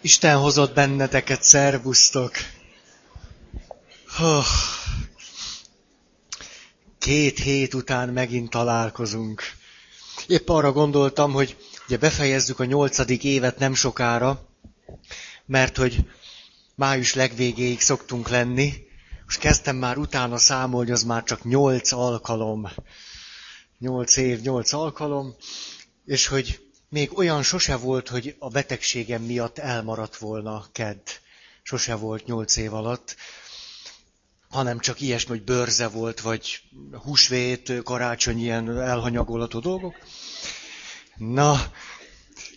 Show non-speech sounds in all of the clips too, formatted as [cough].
Isten hozott benneteket, szervusztok! Két hét után megint találkozunk. Épp arra gondoltam, hogy ugye befejezzük a nyolcadik évet nem sokára, mert hogy május legvégéig szoktunk lenni. Most kezdtem már utána számolni, az már csak nyolc alkalom. Nyolc év, nyolc alkalom. És hogy még olyan sose volt, hogy a betegségem miatt elmaradt volna kedd. Sose volt nyolc év alatt, hanem csak ilyesmi, hogy bőrze volt, vagy húsvét, karácsony, ilyen elhanyagolható dolgok. Na,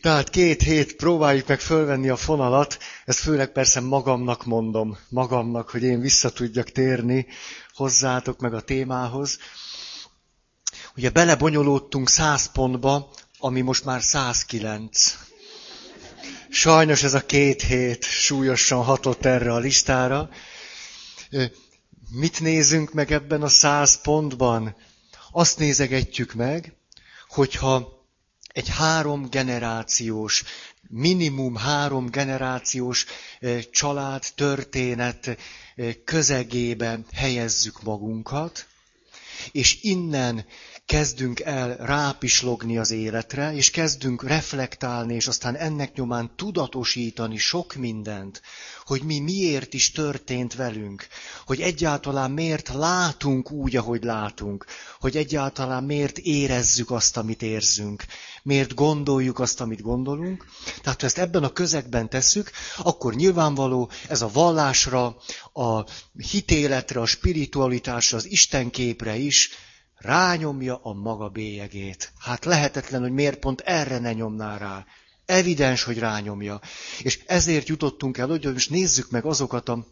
tehát két hét próbáljuk meg fölvenni a fonalat, ezt főleg persze magamnak mondom, magamnak, hogy én vissza tudjak térni hozzátok meg a témához. Ugye belebonyolódtunk száz pontba, ami most már 109. Sajnos ez a két hét súlyosan hatott erre a listára. Mit nézünk meg ebben a száz pontban? Azt nézegetjük meg, hogyha egy három generációs, minimum három generációs család történet közegébe helyezzük magunkat, és innen kezdünk el rápislogni az életre, és kezdünk reflektálni, és aztán ennek nyomán tudatosítani sok mindent, hogy mi miért is történt velünk, hogy egyáltalán miért látunk úgy, ahogy látunk, hogy egyáltalán miért érezzük azt, amit érzünk, miért gondoljuk azt, amit gondolunk. Tehát ha ezt ebben a közegben tesszük, akkor nyilvánvaló ez a vallásra, a hitéletre, a spiritualitásra, az Istenképre is rányomja a maga bélyegét. Hát lehetetlen, hogy miért pont erre ne nyomná rá. Evidens, hogy rányomja. És ezért jutottunk el, hogy most nézzük meg azokat a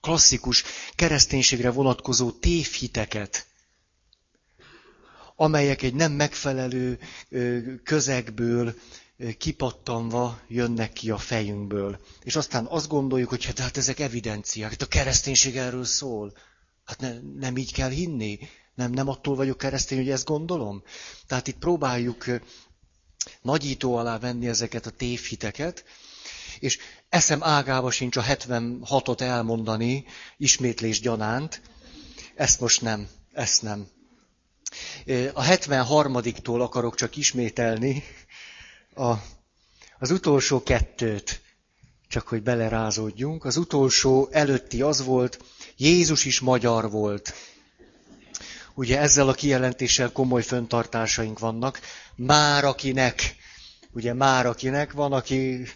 klasszikus kereszténységre vonatkozó tévhiteket, amelyek egy nem megfelelő közegből kipattanva jönnek ki a fejünkből. És aztán azt gondoljuk, hogy hát, hát ezek evidenciák, hát a kereszténység erről szól. Hát ne, nem így kell hinni. Nem, nem attól vagyok keresztény, hogy ezt gondolom. Tehát itt próbáljuk nagyító alá venni ezeket a tévhiteket, és eszem ágába sincs a 76-ot elmondani, ismétlés gyanánt. Ezt most nem, ezt nem. A 73-tól akarok csak ismételni a, az utolsó kettőt, csak hogy belerázódjunk. Az utolsó előtti az volt, Jézus is magyar volt. Ugye ezzel a kijelentéssel komoly föntartásaink vannak. Már akinek, ugye már akinek van, aki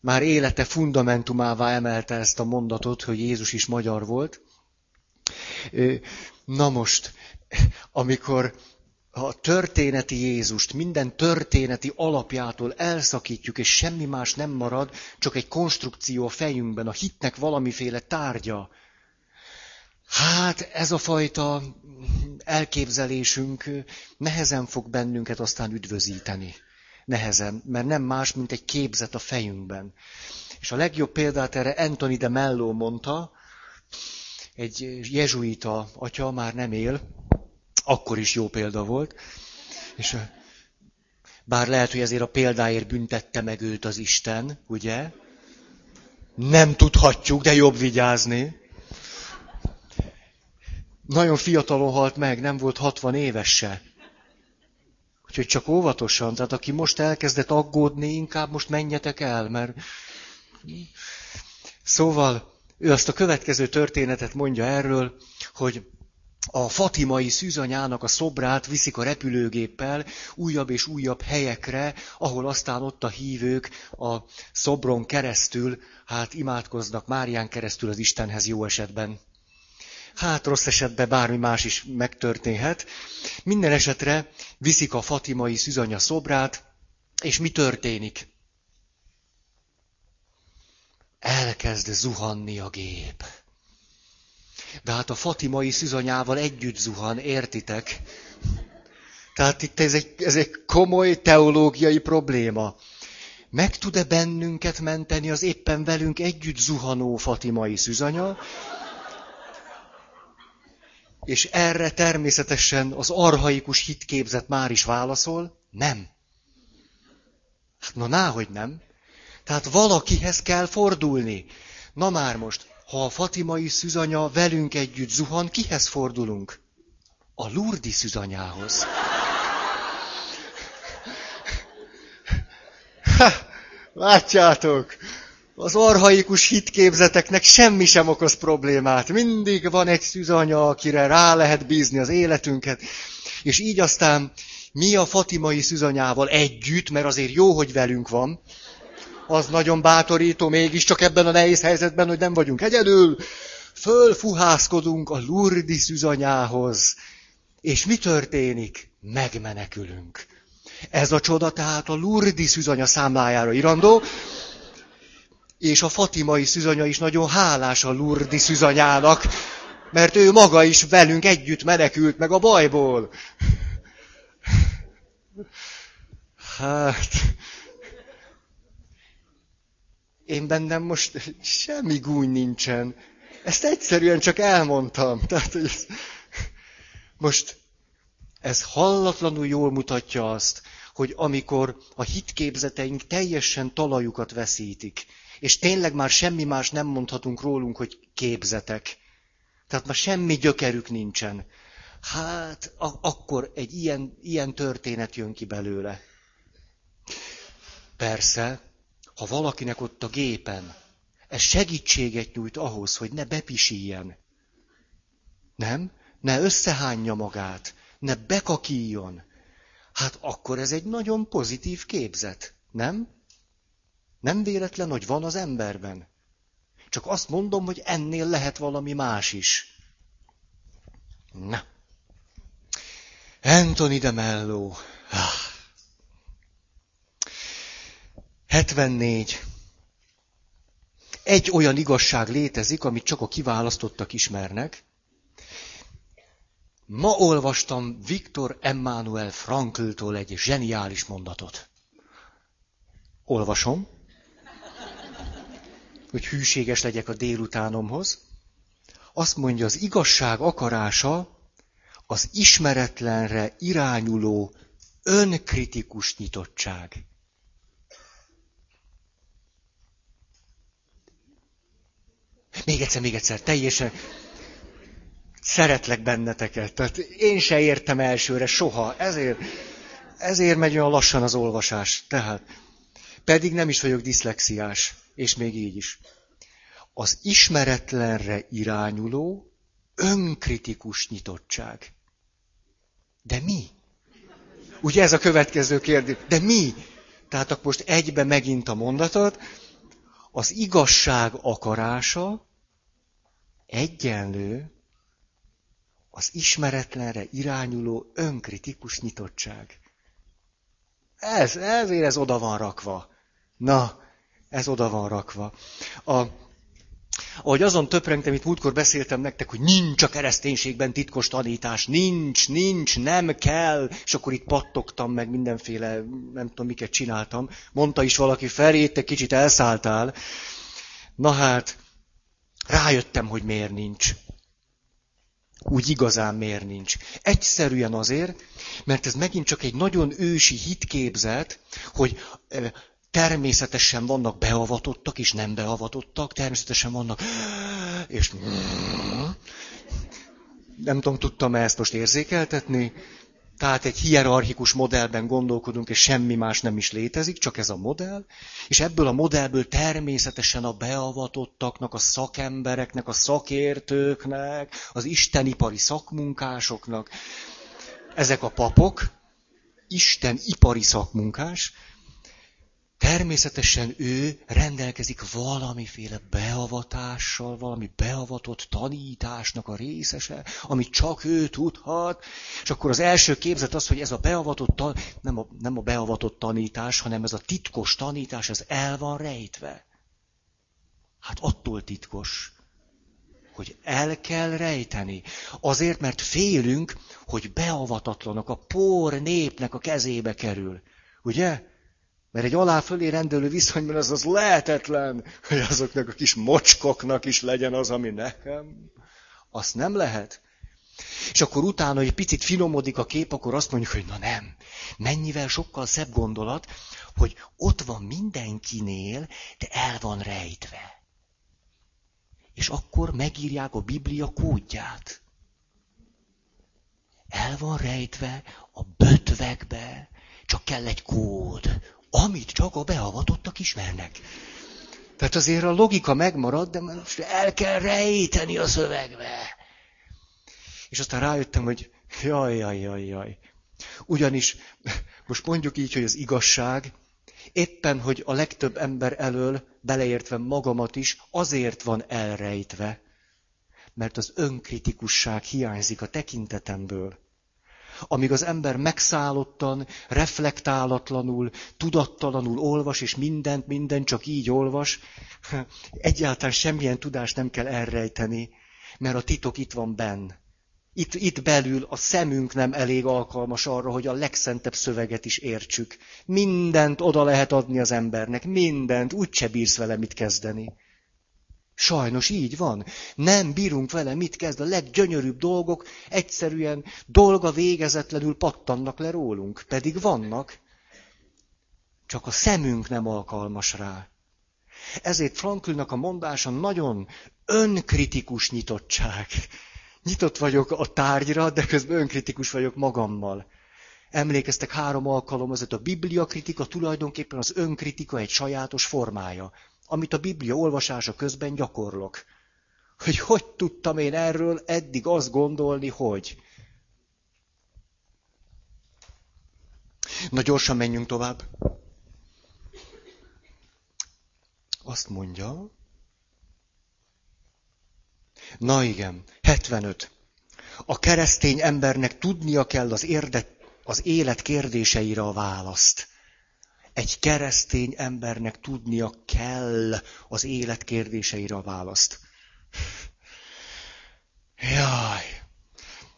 már élete fundamentumává emelte ezt a mondatot, hogy Jézus is magyar volt. Na most, amikor a történeti Jézust minden történeti alapjától elszakítjuk, és semmi más nem marad, csak egy konstrukció a fejünkben, a hitnek valamiféle tárgya, Hát ez a fajta elképzelésünk nehezen fog bennünket aztán üdvözíteni. Nehezen, mert nem más, mint egy képzet a fejünkben. És a legjobb példát erre Anthony de Mello mondta, egy jezsuita atya már nem él, akkor is jó példa volt, és bár lehet, hogy ezért a példáért büntette meg őt az Isten, ugye? Nem tudhatjuk, de jobb vigyázni nagyon fiatalon halt meg, nem volt 60 éves se. Úgyhogy csak óvatosan, tehát aki most elkezdett aggódni, inkább most menjetek el, mert... Szóval ő azt a következő történetet mondja erről, hogy a fatimai szűzanyának a szobrát viszik a repülőgéppel újabb és újabb helyekre, ahol aztán ott a hívők a szobron keresztül, hát imádkoznak Márián keresztül az Istenhez jó esetben. Hát rossz esetben bármi más is megtörténhet. Minden esetre viszik a fatimai szűzanya szobrát, és mi történik? Elkezd zuhanni a gép. De hát a fatimai szűzanyával együtt zuhan, értitek? Tehát itt ez egy, ez egy komoly teológiai probléma. Meg tud-e bennünket menteni az éppen velünk együtt zuhanó fatimai szűzanya, és erre természetesen az arhaikus hitképzet már is válaszol, nem. Hát na, náhogy nem. Tehát valakihez kell fordulni. Na már most, ha a fatimai szüzanya velünk együtt zuhan, kihez fordulunk? A Lurdi szüzanyához. [laughs] Ha, látjátok, az arhaikus hitképzeteknek semmi sem okoz problémát. Mindig van egy szűzanya, akire rá lehet bízni az életünket. És így aztán mi a Fatimai szűzanyával együtt, mert azért jó, hogy velünk van, az nagyon bátorító mégiscsak ebben a nehéz helyzetben, hogy nem vagyunk egyedül, fölfuhászkodunk a Lurdi szűzanyához. És mi történik? Megmenekülünk. Ez a csoda tehát a Lurdi szűzanya számlájára irandó, és a fatimai szüzanya is nagyon hálás a Lurdi szüzanyának, mert ő maga is velünk együtt menekült meg a bajból. Hát, én bennem most semmi gúny nincsen. Ezt egyszerűen csak elmondtam. Tehát, hogy ez... Most ez hallatlanul jól mutatja azt, hogy amikor a hitképzeteink teljesen talajukat veszítik, és tényleg már semmi más nem mondhatunk rólunk, hogy képzetek. Tehát már semmi gyökerük nincsen. Hát, a- akkor egy ilyen, ilyen történet jön ki belőle. Persze, ha valakinek ott a gépen, ez segítséget nyújt ahhoz, hogy ne bepisíjen. Nem? Ne összehányja magát, ne bekakíjon. Hát akkor ez egy nagyon pozitív képzet, nem? Nem véletlen, hogy van az emberben. Csak azt mondom, hogy ennél lehet valami más is. Na. Anthony de Mello. 74. Egy olyan igazság létezik, amit csak a kiválasztottak ismernek. Ma olvastam Viktor Emmanuel Frankltól egy zseniális mondatot. Olvasom hogy hűséges legyek a délutánomhoz. Azt mondja, az igazság akarása az ismeretlenre irányuló önkritikus nyitottság. Még egyszer, még egyszer, teljesen szeretlek benneteket. Tehát én se értem elsőre soha, ezért, ezért megy olyan lassan az olvasás. Tehát, pedig nem is vagyok diszlexiás és még így is. Az ismeretlenre irányuló, önkritikus nyitottság. De mi? Ugye ez a következő kérdés. De mi? Tehát akkor most egybe megint a mondatot. Az igazság akarása egyenlő az ismeretlenre irányuló önkritikus nyitottság. Ez, ezért ez oda van rakva. Na, ez oda van rakva. A, ahogy azon töprengtem, itt múltkor beszéltem nektek, hogy nincs a kereszténységben titkos tanítás, nincs, nincs, nem kell, és akkor itt pattogtam meg mindenféle, nem tudom, miket csináltam. Mondta is valaki, Feri, te kicsit elszálltál. Na hát, rájöttem, hogy miért nincs. Úgy igazán miért nincs. Egyszerűen azért, mert ez megint csak egy nagyon ősi hitképzet, hogy Természetesen vannak beavatottak és nem beavatottak, természetesen vannak, és nem tudom, tudtam-e ezt most érzékeltetni. Tehát egy hierarchikus modellben gondolkodunk, és semmi más nem is létezik, csak ez a modell. És ebből a modellből természetesen a beavatottaknak, a szakembereknek, a szakértőknek, az istenipari szakmunkásoknak, ezek a papok, Isten ipari szakmunkás, Természetesen ő rendelkezik valamiféle beavatással, valami beavatott tanításnak a részese, amit csak ő tudhat, és akkor az első képzet az, hogy ez a beavatott, nem a, nem a beavatott tanítás, hanem ez a titkos tanítás, ez el van rejtve. Hát attól titkos, hogy el kell rejteni. Azért, mert félünk, hogy beavatatlanak a por népnek a kezébe kerül. Ugye? Mert egy alá fölé rendelő viszonyban az az lehetetlen, hogy azoknak a kis mocskoknak is legyen az, ami nekem. Azt nem lehet. És akkor utána, hogy picit finomodik a kép, akkor azt mondjuk, hogy na nem, mennyivel sokkal szebb gondolat, hogy ott van mindenkinél, de el van rejtve. És akkor megírják a Biblia kódját. El van rejtve a bötvekbe, csak kell egy kód, amit csak a beavatottak ismernek. Tehát azért a logika megmarad, de most el kell rejteni a szövegbe. És aztán rájöttem, hogy jaj, jaj, jaj, jaj. Ugyanis most mondjuk így, hogy az igazság éppen, hogy a legtöbb ember elől, beleértve magamat is, azért van elrejtve, mert az önkritikusság hiányzik a tekintetemből. Amíg az ember megszállottan, reflektálatlanul, tudattalanul olvas, és mindent, mindent csak így olvas, [laughs] egyáltalán semmilyen tudást nem kell elrejteni, mert a titok itt van benn. Itt, itt belül a szemünk nem elég alkalmas arra, hogy a legszentebb szöveget is értsük. Mindent oda lehet adni az embernek, mindent, úgyse bírsz vele mit kezdeni. Sajnos így van. Nem bírunk vele mit kezd. A leggyönyörűbb dolgok egyszerűen dolga végezetlenül pattannak le rólunk. Pedig vannak. Csak a szemünk nem alkalmas rá. Ezért Franklinnak a mondása nagyon önkritikus nyitottság. Nyitott vagyok a tárgyra, de közben önkritikus vagyok magammal. Emlékeztek három alkalom azért a Biblia kritika tulajdonképpen az önkritika egy sajátos formája amit a Biblia olvasása közben gyakorlok. Hogy hogy tudtam én erről eddig azt gondolni, hogy. Na gyorsan menjünk tovább. Azt mondja. Na igen, 75. A keresztény embernek tudnia kell az, érde, az élet kérdéseire a választ egy keresztény embernek tudnia kell az élet kérdéseire a választ. Jaj!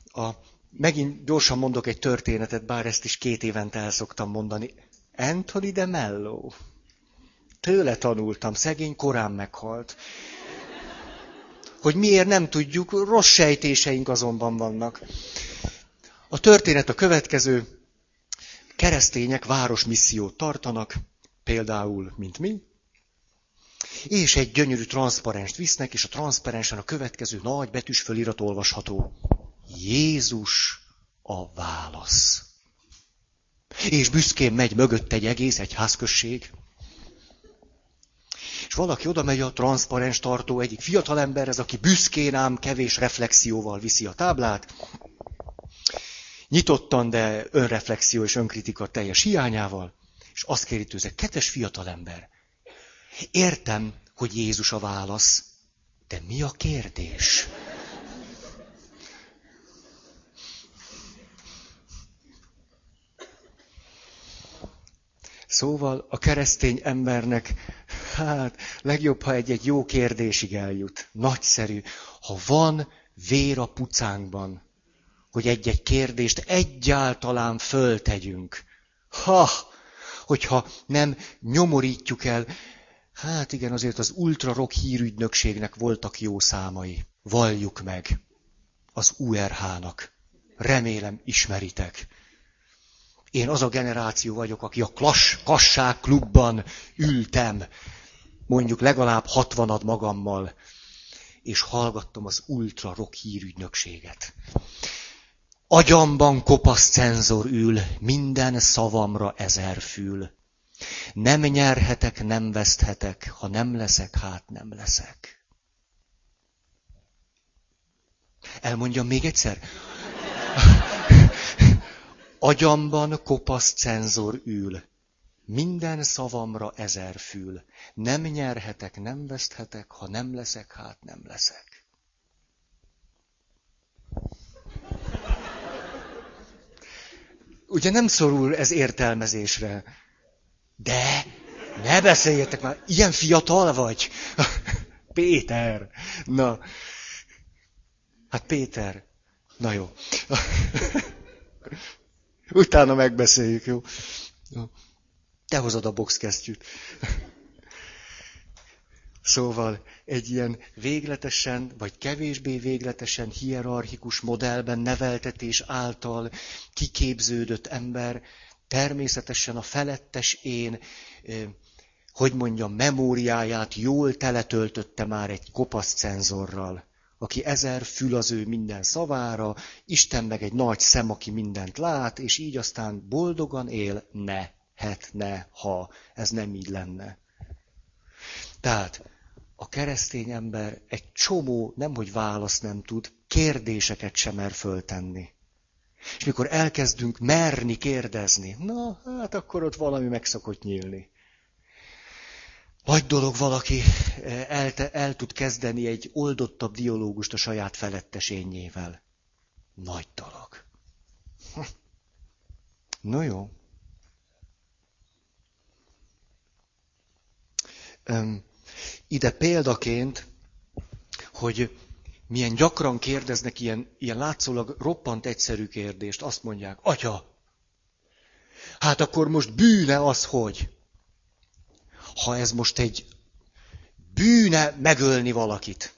A, megint gyorsan mondok egy történetet, bár ezt is két évente el szoktam mondani. Anthony de Mello. Tőle tanultam, szegény korán meghalt. Hogy miért nem tudjuk, rossz sejtéseink azonban vannak. A történet a következő keresztények városmissziót tartanak, például, mint mi, és egy gyönyörű transzparenst visznek, és a transzparensen a következő nagy betűs fölirat olvasható. Jézus a válasz. És büszkén megy mögött egy egész egyházközség. És valaki oda megy a transzparens tartó egyik fiatalemberhez, aki büszkén ám kevés reflexióval viszi a táblát, nyitottan, de önreflexió és önkritika teljes hiányával, és azt kéri tőle, kettes fiatalember, értem, hogy Jézus a válasz, de mi a kérdés? Szóval a keresztény embernek, hát legjobb, ha egy-egy jó kérdésig eljut. Nagyszerű. Ha van vér a pucánkban, hogy egy-egy kérdést egyáltalán föltegyünk. Ha, hogyha nem nyomorítjuk el, hát igen, azért az ultra rock hírügynökségnek voltak jó számai. Valljuk meg. Az URH-nak. Remélem ismeritek. Én az a generáció vagyok, aki a Klass, Kassák klubban ültem, mondjuk legalább hatvanad magammal, és hallgattam az ultra rock hírügynökséget. Agyamban kopasz cenzor ül, minden szavamra ezer fül. Nem nyerhetek, nem veszthetek, ha nem leszek, hát nem leszek. Elmondjam még egyszer. [laughs] Agyamban kopasz cenzor ül, minden szavamra ezer fül. Nem nyerhetek, nem veszthetek, ha nem leszek, hát nem leszek. Ugye nem szorul ez értelmezésre. De ne beszéljetek már, ilyen fiatal vagy. [laughs] Péter. Na. Hát Péter. Na jó. [laughs] Utána megbeszéljük, jó? Te hozod a boxkesztyűt. [laughs] Szóval egy ilyen végletesen, vagy kevésbé végletesen hierarchikus modellben neveltetés által kiképződött ember természetesen a felettes én, hogy mondjam, memóriáját jól teletöltötte már egy kopasz cenzorral, aki ezer fül az ő minden szavára, Isten meg egy nagy szem, aki mindent lát, és így aztán boldogan él, ne, het, ne, ha, ez nem így lenne. Tehát a keresztény ember egy csomó, nem hogy választ nem tud, kérdéseket sem mer föltenni. És mikor elkezdünk merni kérdezni, na, hát akkor ott valami meg szokott nyílni. Nagy dolog valaki eh, el, el tud kezdeni egy oldottabb dialógust a saját felettesényével. Nagy dolog. No jó. Ide példaként, hogy milyen gyakran kérdeznek ilyen, ilyen látszólag roppant egyszerű kérdést. Azt mondják, atya, hát akkor most bűne az, hogy? Ha ez most egy bűne megölni valakit.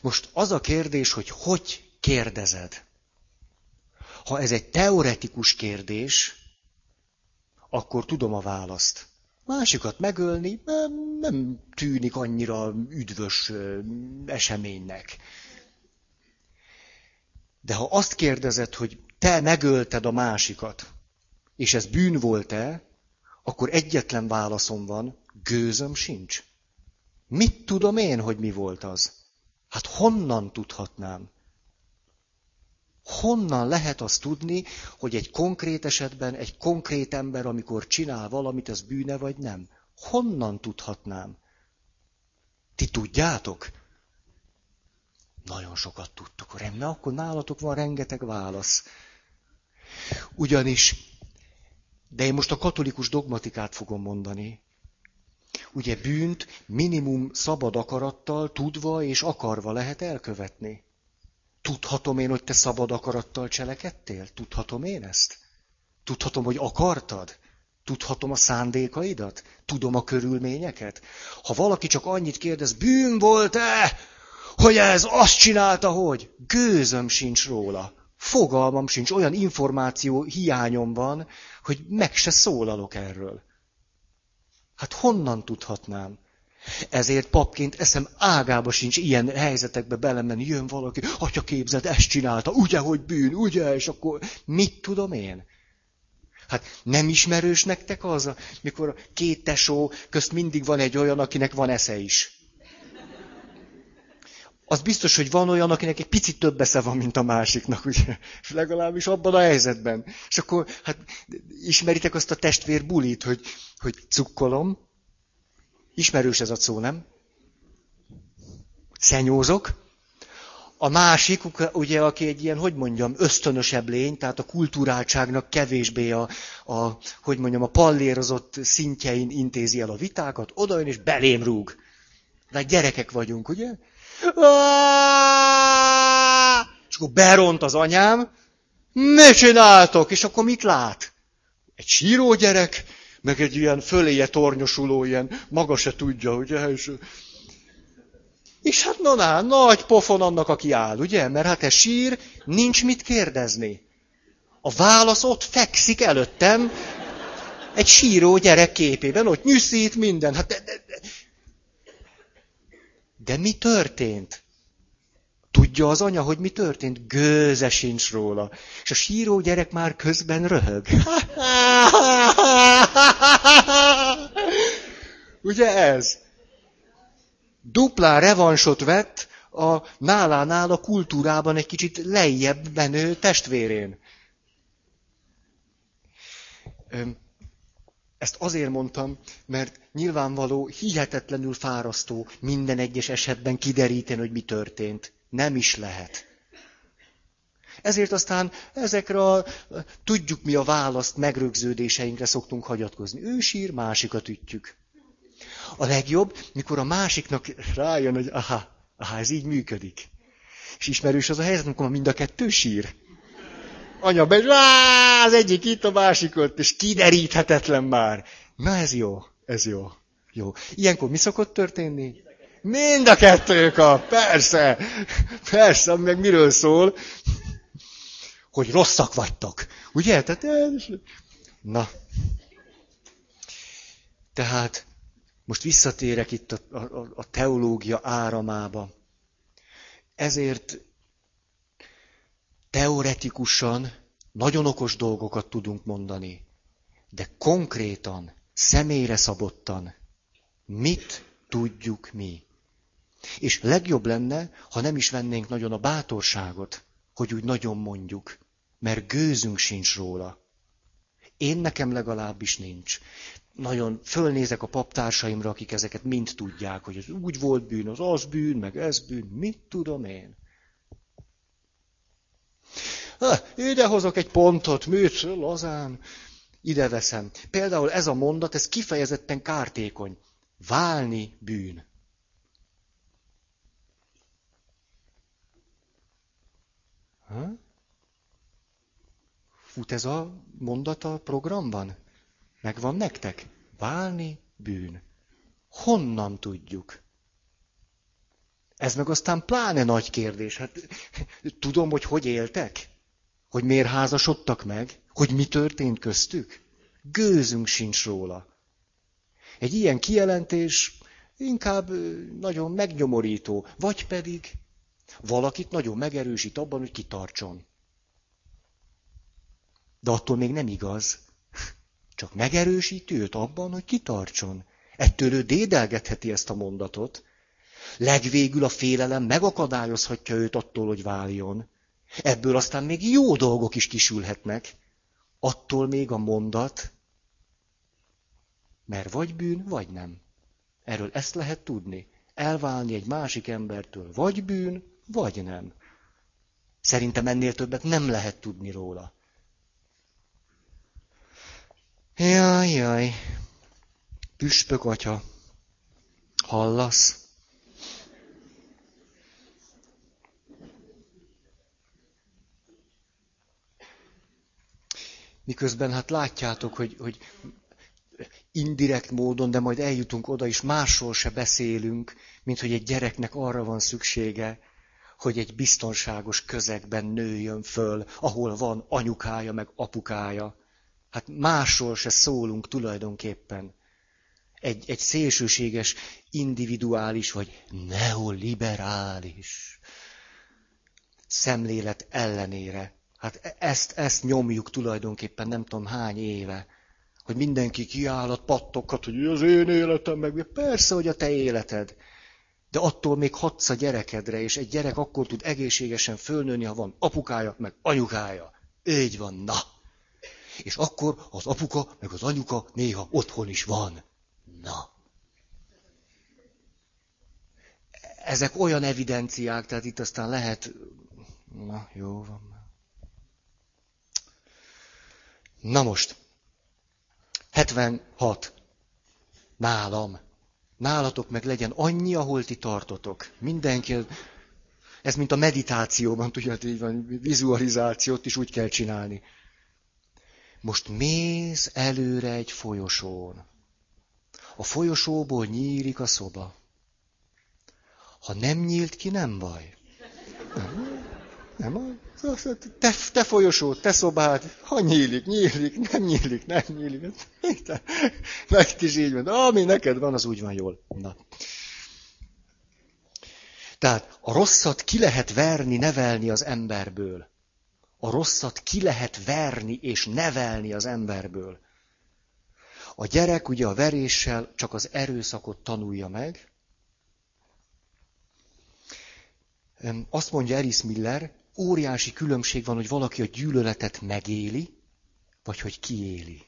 Most az a kérdés, hogy hogy kérdezed. Ha ez egy teoretikus kérdés, akkor tudom a választ. Másikat megölni nem, nem tűnik annyira üdvös eseménynek. De ha azt kérdezed, hogy te megölted a másikat, és ez bűn volt-e, akkor egyetlen válaszom van, gőzöm sincs. Mit tudom én, hogy mi volt az? Hát honnan tudhatnám? Honnan lehet azt tudni, hogy egy konkrét esetben egy konkrét ember, amikor csinál valamit, az bűne vagy nem? Honnan tudhatnám? Ti tudjátok? Nagyon sokat tudtok. Rendben, akkor nálatok van rengeteg válasz. Ugyanis, de én most a katolikus dogmatikát fogom mondani. Ugye bűnt minimum szabad akarattal, tudva és akarva lehet elkövetni. Tudhatom én, hogy te szabad akarattal cselekedtél? Tudhatom én ezt? Tudhatom, hogy akartad? Tudhatom a szándékaidat? Tudom a körülményeket? Ha valaki csak annyit kérdez, bűn volt-e, hogy ez azt csinálta, hogy gőzöm sincs róla. Fogalmam sincs, olyan információ hiányom van, hogy meg se szólalok erről. Hát honnan tudhatnám? Ezért papként eszem ágába sincs ilyen helyzetekbe belemenni. Jön valaki, atya képzeld, ezt csinálta, ugye, hogy bűn, ugye, és akkor mit tudom én? Hát nem ismerős nektek az, mikor a két tesó közt mindig van egy olyan, akinek van esze is. Az biztos, hogy van olyan, akinek egy picit több esze van, mint a másiknak, ugye? És legalábbis abban a helyzetben. És akkor, hát ismeritek azt a testvér bulit, hogy, hogy cukkolom, Ismerős ez a szó, nem? Szenyózok. A másik, ugye, aki egy ilyen, hogy mondjam, ösztönösebb lény, tehát a kulturáltságnak kevésbé a, a hogy mondjam, a pallérozott szintjein intézi el a vitákat, oda jön és belém rúg. De gyerekek vagyunk, ugye? És akkor beront az anyám, mit csináltok? És akkor mit lát? Egy síró gyerek, meg egy ilyen föléje tornyosuló, ilyen maga se tudja, ugye? És, és hát na, na, nagy pofon annak, aki áll, ugye? Mert hát ez sír, nincs mit kérdezni. A válasz ott fekszik előttem, egy síró gyerek képében, ott nyűszít minden. Hát de, de, de. de mi történt? Tudja az anya, hogy mi történt? Gőze sincs róla. És a síró gyerek már közben röhög. [laughs] Ugye ez? Duplá revansot vett a nálánál a kultúrában egy kicsit lejjebb menő testvérén. Ezt azért mondtam, mert nyilvánvaló, hihetetlenül fárasztó minden egyes esetben kideríteni, hogy mi történt. Nem is lehet. Ezért aztán ezekre a, tudjuk mi a választ, megrögződéseinkre szoktunk hagyatkozni. Ő sír, másikat ütjük. A legjobb, mikor a másiknak rájön, hogy aha, aha, ez így működik. És ismerős az a helyzet, amikor mind a kettő sír. Anya be, az egyik itt, a másik ott, és kideríthetetlen már. Na ez jó, ez jó. Jó. Ilyenkor mi szokott történni? Mind a kettő kap, persze. Persze, meg miről szól? Hogy rosszak vagytok. Ugye? Tehát, na. Tehát most visszatérek itt a, a, a teológia áramába. Ezért teoretikusan nagyon okos dolgokat tudunk mondani, de konkrétan, személyre szabottan, mit tudjuk mi? És legjobb lenne, ha nem is vennénk nagyon a bátorságot, hogy úgy nagyon mondjuk, mert gőzünk sincs róla. Én nekem legalábbis nincs. Nagyon fölnézek a paptársaimra, akik ezeket mind tudják, hogy ez úgy volt bűn, az az bűn, meg ez bűn, mit tudom én. Ha, ide hozok egy pontot, műt, lazán, ide veszem. Például ez a mondat, ez kifejezetten kártékony. Válni bűn. Ha? Fut ez a mondat a programban? Megvan nektek? Válni bűn. Honnan tudjuk? Ez meg aztán pláne nagy kérdés. Hát tudom, hogy hogy éltek? Hogy miért házasodtak meg? Hogy mi történt köztük? Gőzünk sincs róla. Egy ilyen kijelentés inkább nagyon megnyomorító, vagy pedig valakit nagyon megerősít abban, hogy kitartson. De attól még nem igaz. Csak megerősít őt abban, hogy kitartson. Ettől ő dédelgetheti ezt a mondatot. Legvégül a félelem megakadályozhatja őt attól, hogy váljon. Ebből aztán még jó dolgok is kisülhetnek. Attól még a mondat, mert vagy bűn, vagy nem. Erről ezt lehet tudni. Elválni egy másik embertől vagy bűn, vagy nem. Szerintem ennél többet nem lehet tudni róla. Jaj, jaj. Püspök atya. Hallasz? Miközben hát látjátok, hogy, hogy indirekt módon, de majd eljutunk oda is, másról se beszélünk, mint hogy egy gyereknek arra van szüksége, hogy egy biztonságos közegben nőjön föl, ahol van anyukája meg apukája. Hát másról se szólunk tulajdonképpen. Egy, egy szélsőséges, individuális vagy neoliberális szemlélet ellenére. Hát e- ezt, ezt nyomjuk tulajdonképpen nem tudom hány éve hogy mindenki kiállat pattokat, hogy az én életem, meg persze, hogy a te életed. De attól még hatsz a gyerekedre, és egy gyerek akkor tud egészségesen fölnőni, ha van apukája, meg anyukája. Így van, na. És akkor az apuka, meg az anyuka néha otthon is van. Na. Ezek olyan evidenciák, tehát itt aztán lehet... Na, jó van. Na most, 76. Nálam. Nálatok meg legyen annyi, ahol ti tartotok. Mindenki, ez mint a meditációban, tudjátok, így van, vizualizációt is úgy kell csinálni. Most mész előre egy folyosón. A folyosóból nyílik a szoba. Ha nem nyílt ki, nem baj. Nem, te, te folyosó, te szobád, ha nyílik, nyílik, nem nyílik, nem nyílik. Meg is így van. Ami neked van, az úgy van jól. Na. Tehát a rosszat ki lehet verni, nevelni az emberből. A rosszat ki lehet verni és nevelni az emberből. A gyerek ugye a veréssel csak az erőszakot tanulja meg. Azt mondja Eris Miller, óriási különbség van, hogy valaki a gyűlöletet megéli, vagy hogy kiéli.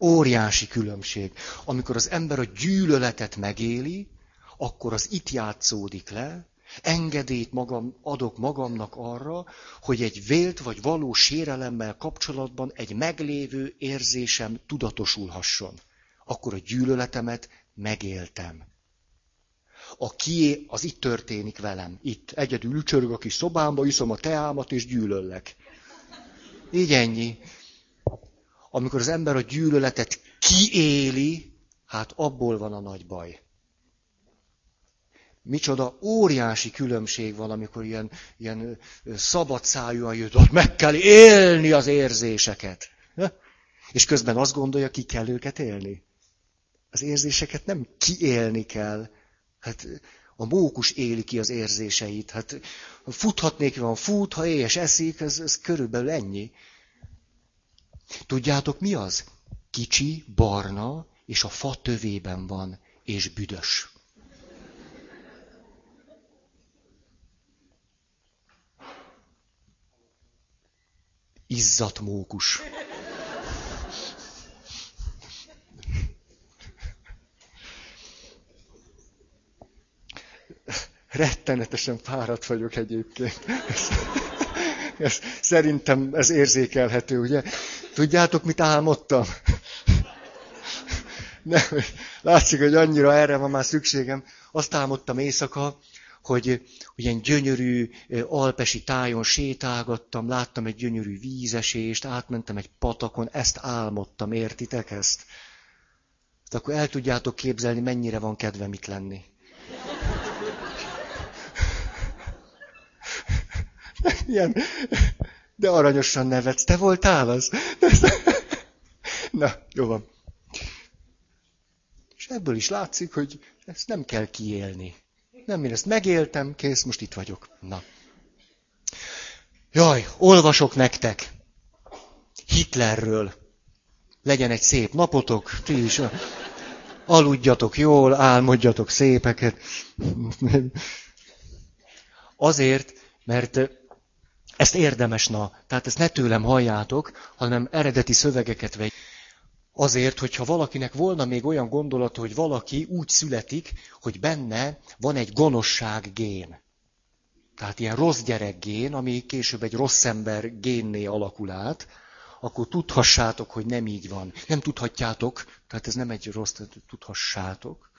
Óriási különbség. Amikor az ember a gyűlöletet megéli, akkor az itt játszódik le, engedélyt magam, adok magamnak arra, hogy egy vélt vagy való sérelemmel kapcsolatban egy meglévő érzésem tudatosulhasson. Akkor a gyűlöletemet megéltem. A kié, az itt történik velem. Itt. Egyedül ücsörög a kis szobámba, iszom a teámat, és gyűlöllek. Így ennyi. Amikor az ember a gyűlöletet Ki éli, hát abból van a nagy baj. Micsoda óriási különbség van, amikor ilyen, ilyen szabad szájúan jött, hogy meg kell élni az érzéseket. És közben azt gondolja, ki kell őket élni. Az érzéseket nem kiélni kell. Hát a mókus éli ki az érzéseit. Hát futhatnék, van fut, ha éhes eszik, ez, ez körülbelül ennyi. Tudjátok mi az? Kicsi, barna, és a fa tövében van, és büdös. Izzat mókus. Rettenetesen fáradt vagyok egyébként. Ez, szerintem ez érzékelhető, ugye? Tudjátok, mit álmodtam? Nem, látszik, hogy annyira erre van már szükségem. Azt álmodtam éjszaka, hogy, hogy ilyen gyönyörű alpesi tájon sétálgattam, láttam egy gyönyörű vízesést, átmentem egy patakon, ezt álmodtam, értitek ezt? Hát akkor el tudjátok képzelni, mennyire van kedvem itt lenni. [laughs] Ilyen, de aranyosan nevetsz. Te voltál az? [laughs] Na, jó van. És ebből is látszik, hogy ezt nem kell kiélni. Nem, én ezt megéltem, kész, most itt vagyok. Na. Jaj, olvasok nektek. Hitlerről. Legyen egy szép napotok, ti is. Aludjatok jól, álmodjatok szépeket. [laughs] Azért, mert ezt érdemes, na, tehát ezt ne tőlem halljátok, hanem eredeti szövegeket vegy. Azért, hogyha valakinek volna még olyan gondolata, hogy valaki úgy születik, hogy benne van egy gonoszság gén. Tehát ilyen rossz gyerek gén, ami később egy rossz ember génné alakul át, akkor tudhassátok, hogy nem így van. Nem tudhatjátok, tehát ez nem egy rossz, tudhassátok,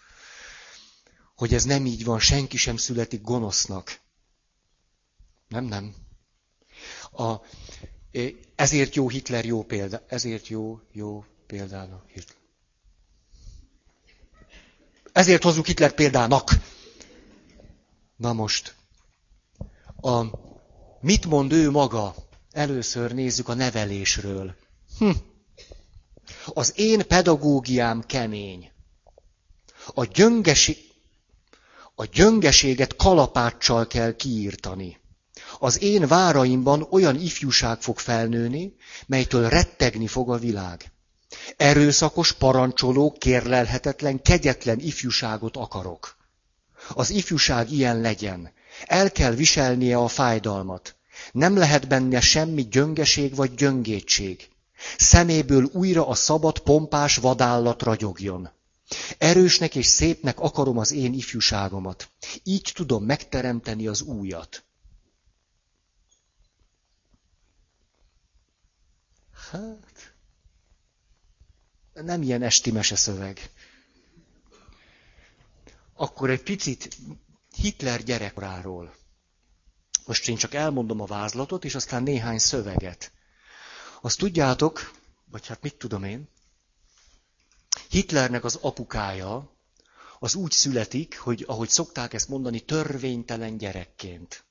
hogy ez nem így van, senki sem születik gonosznak. Nem, nem. A, ezért jó Hitler jó példa. Ezért jó, jó példának Hitler. Ezért hozzuk Hitler példának. Na most, a, mit mond ő maga? Először nézzük a nevelésről. Hm. Az én pedagógiám kemény. A, gyöngesi, a gyöngeséget kalapáccsal kell kiírtani. Az én váraimban olyan ifjúság fog felnőni, melytől rettegni fog a világ. Erőszakos, parancsoló, kérlelhetetlen, kegyetlen ifjúságot akarok. Az ifjúság ilyen legyen. El kell viselnie a fájdalmat. Nem lehet benne semmi gyöngeség vagy gyöngétség. Szeméből újra a szabad, pompás vadállat ragyogjon. Erősnek és szépnek akarom az én ifjúságomat. Így tudom megteremteni az újat. Hát, nem ilyen esti meseszöveg. Akkor egy picit Hitler gyerekkoráról. Most én csak elmondom a vázlatot, és aztán néhány szöveget. Azt tudjátok, vagy hát mit tudom én, Hitlernek az apukája az úgy születik, hogy ahogy szokták ezt mondani, törvénytelen gyerekként.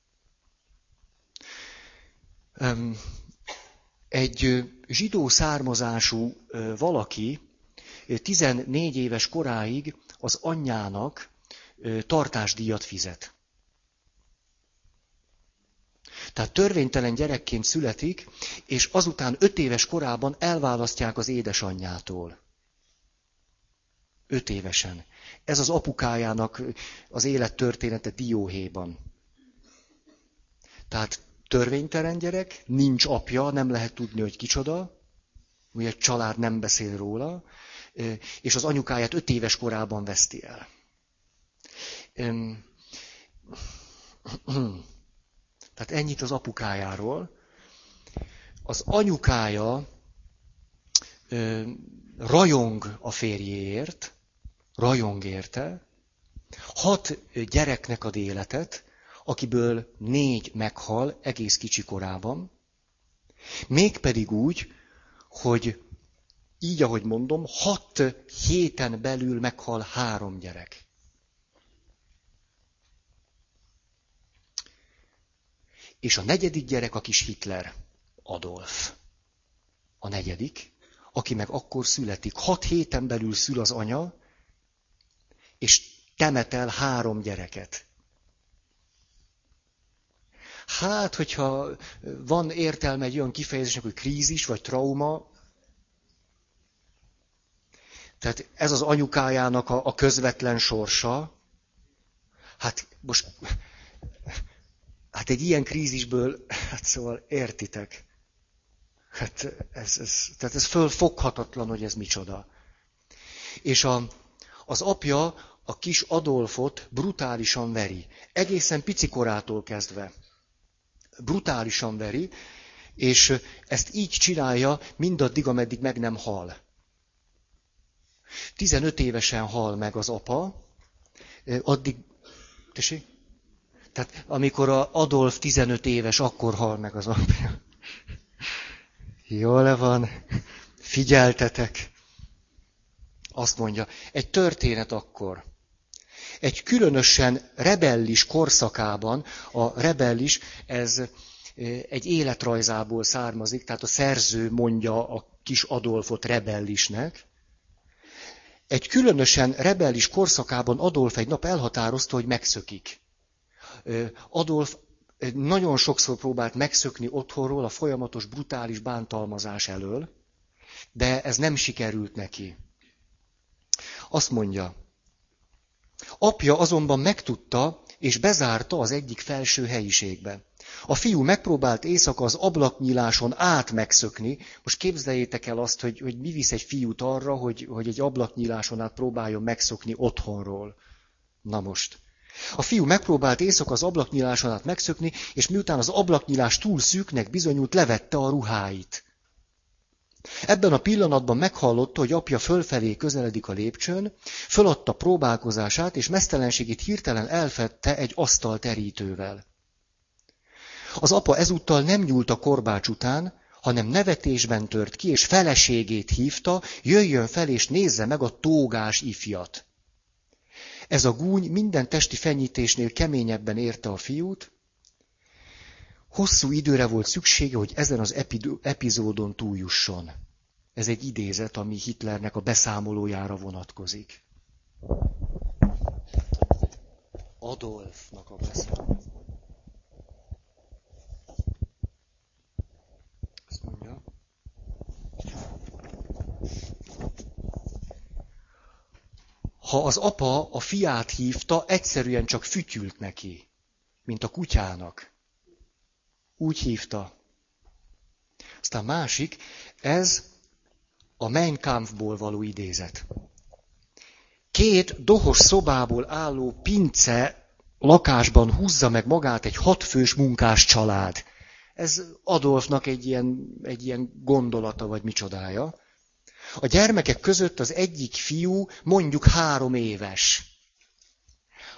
Egy zsidó származású valaki 14 éves koráig az anyjának tartásdíjat fizet. Tehát törvénytelen gyerekként születik, és azután öt éves korában elválasztják az édesanyjától. Öt évesen. Ez az apukájának az élettörténete Dióhéjban. Tehát törvénytelen gyerek, nincs apja, nem lehet tudni, hogy kicsoda, ugye egy család nem beszél róla, és az anyukáját öt éves korában veszti el. [clears throat] Tehát ennyit az apukájáról. Az anyukája rajong a férjéért, rajong érte, hat gyereknek ad életet, akiből négy meghal egész kicsi korában, mégpedig úgy, hogy így ahogy mondom, hat héten belül meghal három gyerek. És a negyedik gyerek a kis Hitler, Adolf. A negyedik, aki meg akkor születik. Hat héten belül szül az anya, és temetel három gyereket. Hát, hogyha van értelme egy olyan kifejezésnek, hogy krízis vagy trauma, tehát ez az anyukájának a, a közvetlen sorsa. Hát most, hát egy ilyen krízisből, hát szóval értitek. Hát ez, ez, tehát ez fölfoghatatlan, hogy ez micsoda. És a, az apja a kis Adolfot brutálisan veri. Egészen picikorától kezdve. Brutálisan veri, és ezt így csinálja mindaddig, ameddig meg nem hal. 15 évesen hal meg az apa, addig... Tessék? Tehát amikor a Adolf 15 éves, akkor hal meg az apja. Jól van, figyeltetek. Azt mondja, egy történet akkor. Egy különösen rebellis korszakában, a rebellis, ez egy életrajzából származik, tehát a szerző mondja a kis Adolfot rebellisnek, egy különösen rebellis korszakában Adolf egy nap elhatározta, hogy megszökik. Adolf nagyon sokszor próbált megszökni otthonról a folyamatos brutális bántalmazás elől, de ez nem sikerült neki. Azt mondja, apja azonban megtudta, és bezárta az egyik felső helyiségbe. A fiú megpróbált éjszaka az ablaknyíláson át megszökni. Most képzeljétek el azt, hogy, hogy mi visz egy fiút arra, hogy, hogy egy ablaknyíláson át próbáljon megszökni otthonról. Na most. A fiú megpróbált éjszaka az ablaknyíláson át megszökni, és miután az ablaknyílás túl szűknek bizonyult, levette a ruháit. Ebben a pillanatban meghallotta, hogy apja fölfelé közeledik a lépcsőn, föladta próbálkozását, és mesztelenségét hirtelen elfedte egy asztal terítővel. Az apa ezúttal nem nyúlt a korbács után, hanem nevetésben tört ki, és feleségét hívta, jöjjön fel és nézze meg a tógás ifjat. Ez a gúny minden testi fenyítésnél keményebben érte a fiút. Hosszú időre volt szüksége, hogy ezen az epizódon túljusson. Ez egy idézet, ami Hitlernek a beszámolójára vonatkozik. Adolfnak a beszámolójára. ha az apa a fiát hívta, egyszerűen csak fütyült neki, mint a kutyának. Úgy hívta. Aztán másik, ez a Mein Kampfból való idézet. Két dohos szobából álló pince lakásban húzza meg magát egy hatfős munkás család. Ez Adolfnak egy ilyen, egy ilyen gondolata, vagy micsodája. A gyermekek között az egyik fiú mondjuk három éves.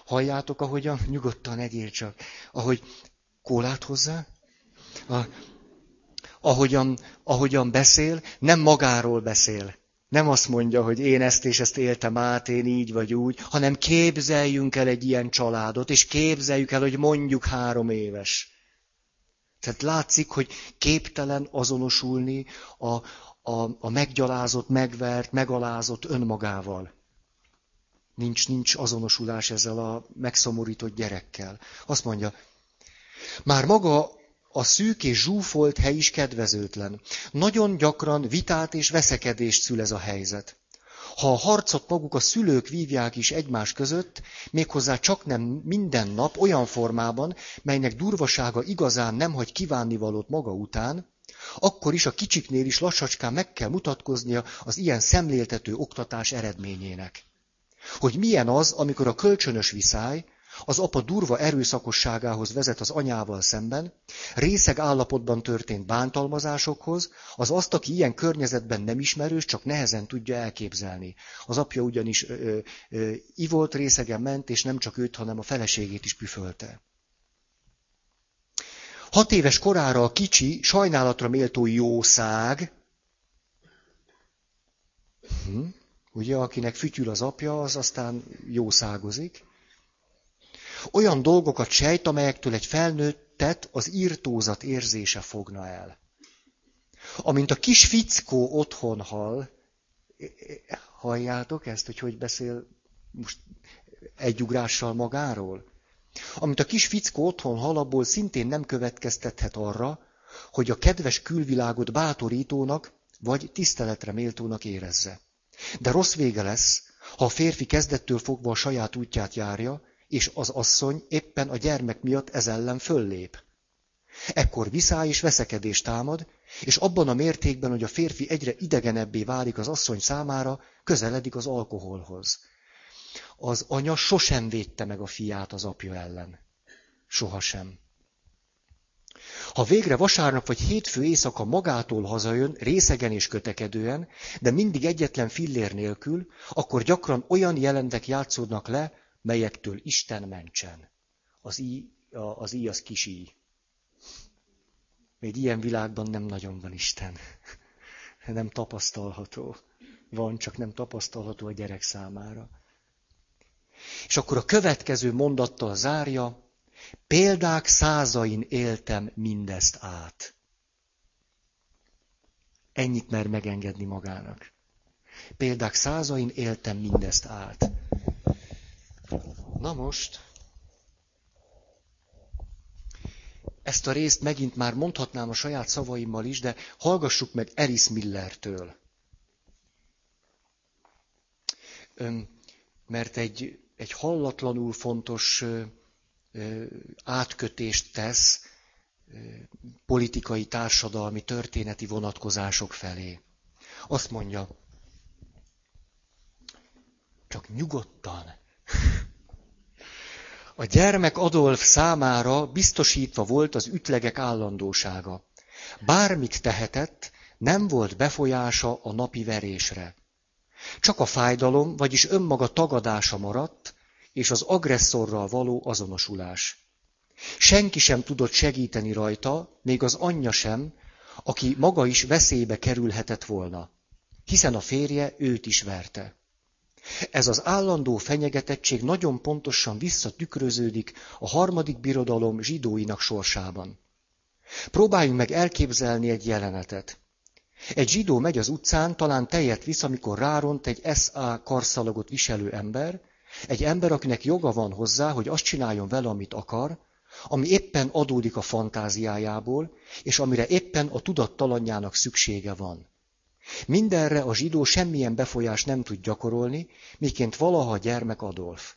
Halljátok, ahogyan, nyugodtan egyél csak, ahogy kólát hozzá, a, ahogyan, ahogyan beszél, nem magáról beszél. Nem azt mondja, hogy én ezt és ezt éltem át, én így vagy úgy, hanem képzeljünk el egy ilyen családot, és képzeljük el, hogy mondjuk három éves. Tehát látszik, hogy képtelen azonosulni a, a, a meggyalázott, megvert, megalázott önmagával. Nincs, nincs azonosulás ezzel a megszomorított gyerekkel. Azt mondja, már maga a szűk és zsúfolt hely is kedvezőtlen. Nagyon gyakran vitát és veszekedést szül ez a helyzet. Ha a harcot maguk a szülők vívják is egymás között, méghozzá csak nem minden nap olyan formában, melynek durvasága igazán nem hagy kívánnivalót maga után, akkor is a kicsiknél is lassacskán meg kell mutatkoznia az ilyen szemléltető oktatás eredményének. Hogy milyen az, amikor a kölcsönös viszály az apa durva erőszakosságához vezet az anyával szemben, részeg állapotban történt bántalmazásokhoz, az azt, aki ilyen környezetben nem ismerős, csak nehezen tudja elképzelni. Az apja ugyanis ö, ö, ivolt részegen ment, és nem csak őt, hanem a feleségét is püfölte. Hat éves korára a kicsi, sajnálatra méltó jószág Hm? Ugye, akinek fütyül az apja, az aztán jószágozik. Olyan dolgokat sejt, amelyektől egy felnőttet az írtózat érzése fogna el. Amint a kis fickó otthon hall, halljátok ezt, hogy hogy beszél most egy ugrással magáról? Amit a kis fickó otthon hal, abból szintén nem következtethet arra, hogy a kedves külvilágot bátorítónak vagy tiszteletre méltónak érezze. De rossz vége lesz, ha a férfi kezdettől fogva a saját útját járja, és az asszony éppen a gyermek miatt ez ellen föllép. Ekkor viszály és veszekedés támad, és abban a mértékben, hogy a férfi egyre idegenebbé válik az asszony számára, közeledik az alkoholhoz. Az anya sosem védte meg a fiát az apja ellen. Sohasem. Ha végre vasárnap vagy hétfő éjszaka magától hazajön, részegen és kötekedően, de mindig egyetlen fillér nélkül, akkor gyakran olyan jelentek játszódnak le, melyektől Isten mentsen. Az í, az í az kis í. Még ilyen világban nem nagyon van Isten. [laughs] Nem tapasztalható. Van, csak nem tapasztalható a gyerek számára. És akkor a következő mondattal zárja, példák százain éltem mindezt át. Ennyit mer megengedni magának. Példák százain éltem mindezt át. Na most, ezt a részt megint már mondhatnám a saját szavaimmal is, de hallgassuk meg Alice Millertől. Mert egy, egy hallatlanul fontos átkötést tesz politikai, társadalmi, történeti vonatkozások felé. Azt mondja, csak nyugodtan. A gyermek Adolf számára biztosítva volt az ütlegek állandósága. Bármit tehetett, nem volt befolyása a napi verésre. Csak a fájdalom, vagyis önmaga tagadása maradt, és az agresszorral való azonosulás. Senki sem tudott segíteni rajta, még az anyja sem, aki maga is veszélybe kerülhetett volna, hiszen a férje őt is verte. Ez az állandó fenyegetettség nagyon pontosan visszatükröződik a harmadik birodalom zsidóinak sorsában. Próbáljunk meg elképzelni egy jelenetet. Egy zsidó megy az utcán, talán tejet visz, amikor ráront egy SA karszalagot viselő ember, egy ember, akinek joga van hozzá, hogy azt csináljon vele, amit akar, ami éppen adódik a fantáziájából, és amire éppen a tudattalanjának szüksége van. Mindenre a zsidó semmilyen befolyás nem tud gyakorolni, miként valaha gyermek Adolf.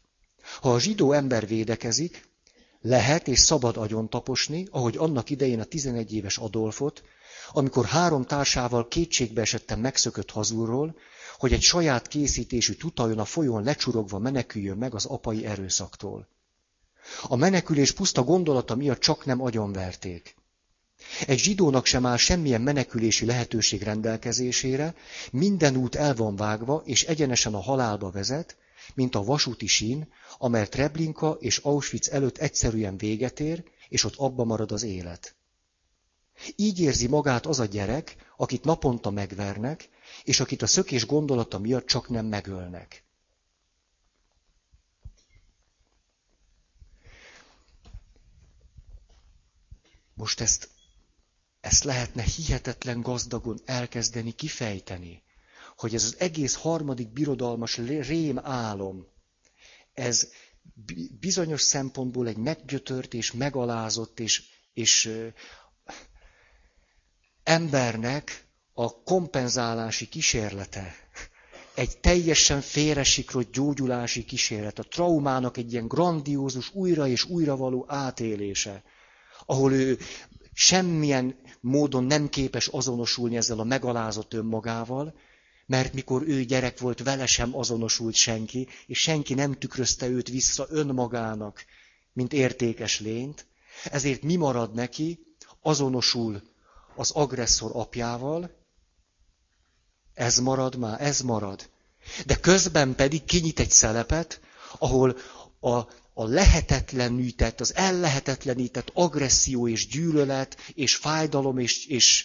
Ha a zsidó ember védekezik, lehet és szabad agyon taposni, ahogy annak idején a 11 éves Adolfot, amikor három társával kétségbe esettem megszökött hazulról, hogy egy saját készítésű tutajon a folyón lecsurogva meneküljön meg az apai erőszaktól. A menekülés puszta gondolata miatt csak nem agyonverték. Egy zsidónak sem áll semmilyen menekülési lehetőség rendelkezésére, minden út el van vágva, és egyenesen a halálba vezet, mint a vasúti sín, amely Treblinka és Auschwitz előtt egyszerűen véget ér, és ott abba marad az élet. Így érzi magát az a gyerek, akit naponta megvernek, és akit a szökés gondolata miatt csak nem megölnek. Most ezt, ezt lehetne hihetetlen gazdagon elkezdeni kifejteni, hogy ez az egész harmadik birodalmas rém álom, ez bizonyos szempontból egy meggyötört és megalázott és, és embernek a kompenzálási kísérlete. Egy teljesen félresiklott gyógyulási kísérlet. A traumának egy ilyen grandiózus, újra és újra való átélése, ahol ő semmilyen módon nem képes azonosulni ezzel a megalázott önmagával, mert mikor ő gyerek volt, vele sem azonosult senki, és senki nem tükrözte őt vissza önmagának, mint értékes lényt, ezért mi marad neki? Azonosul az agresszor apjával, ez marad már, ez marad. De közben pedig kinyit egy szelepet, ahol a, a lehetetlenített, az ellehetetlenített agresszió és gyűlölet és fájdalom és, és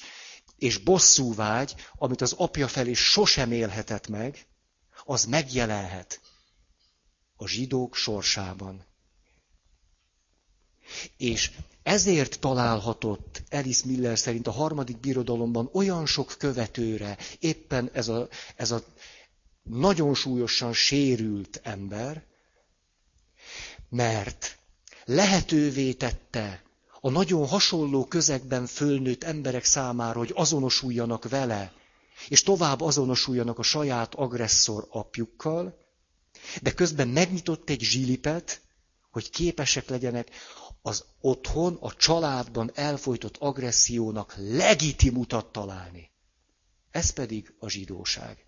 és bosszúvágy, amit az apja felé sosem élhetett meg, az megjelenhet a zsidók sorsában. És ezért találhatott Alice Miller szerint a harmadik birodalomban olyan sok követőre éppen ez a, ez a nagyon súlyosan sérült ember, mert lehetővé tette a nagyon hasonló közegben fölnőtt emberek számára, hogy azonosuljanak vele, és tovább azonosuljanak a saját agresszor apjukkal, de közben megnyitott egy zsilipet, hogy képesek legyenek az otthon, a családban elfolytott agressziónak legitim utat találni. Ez pedig a zsidóság.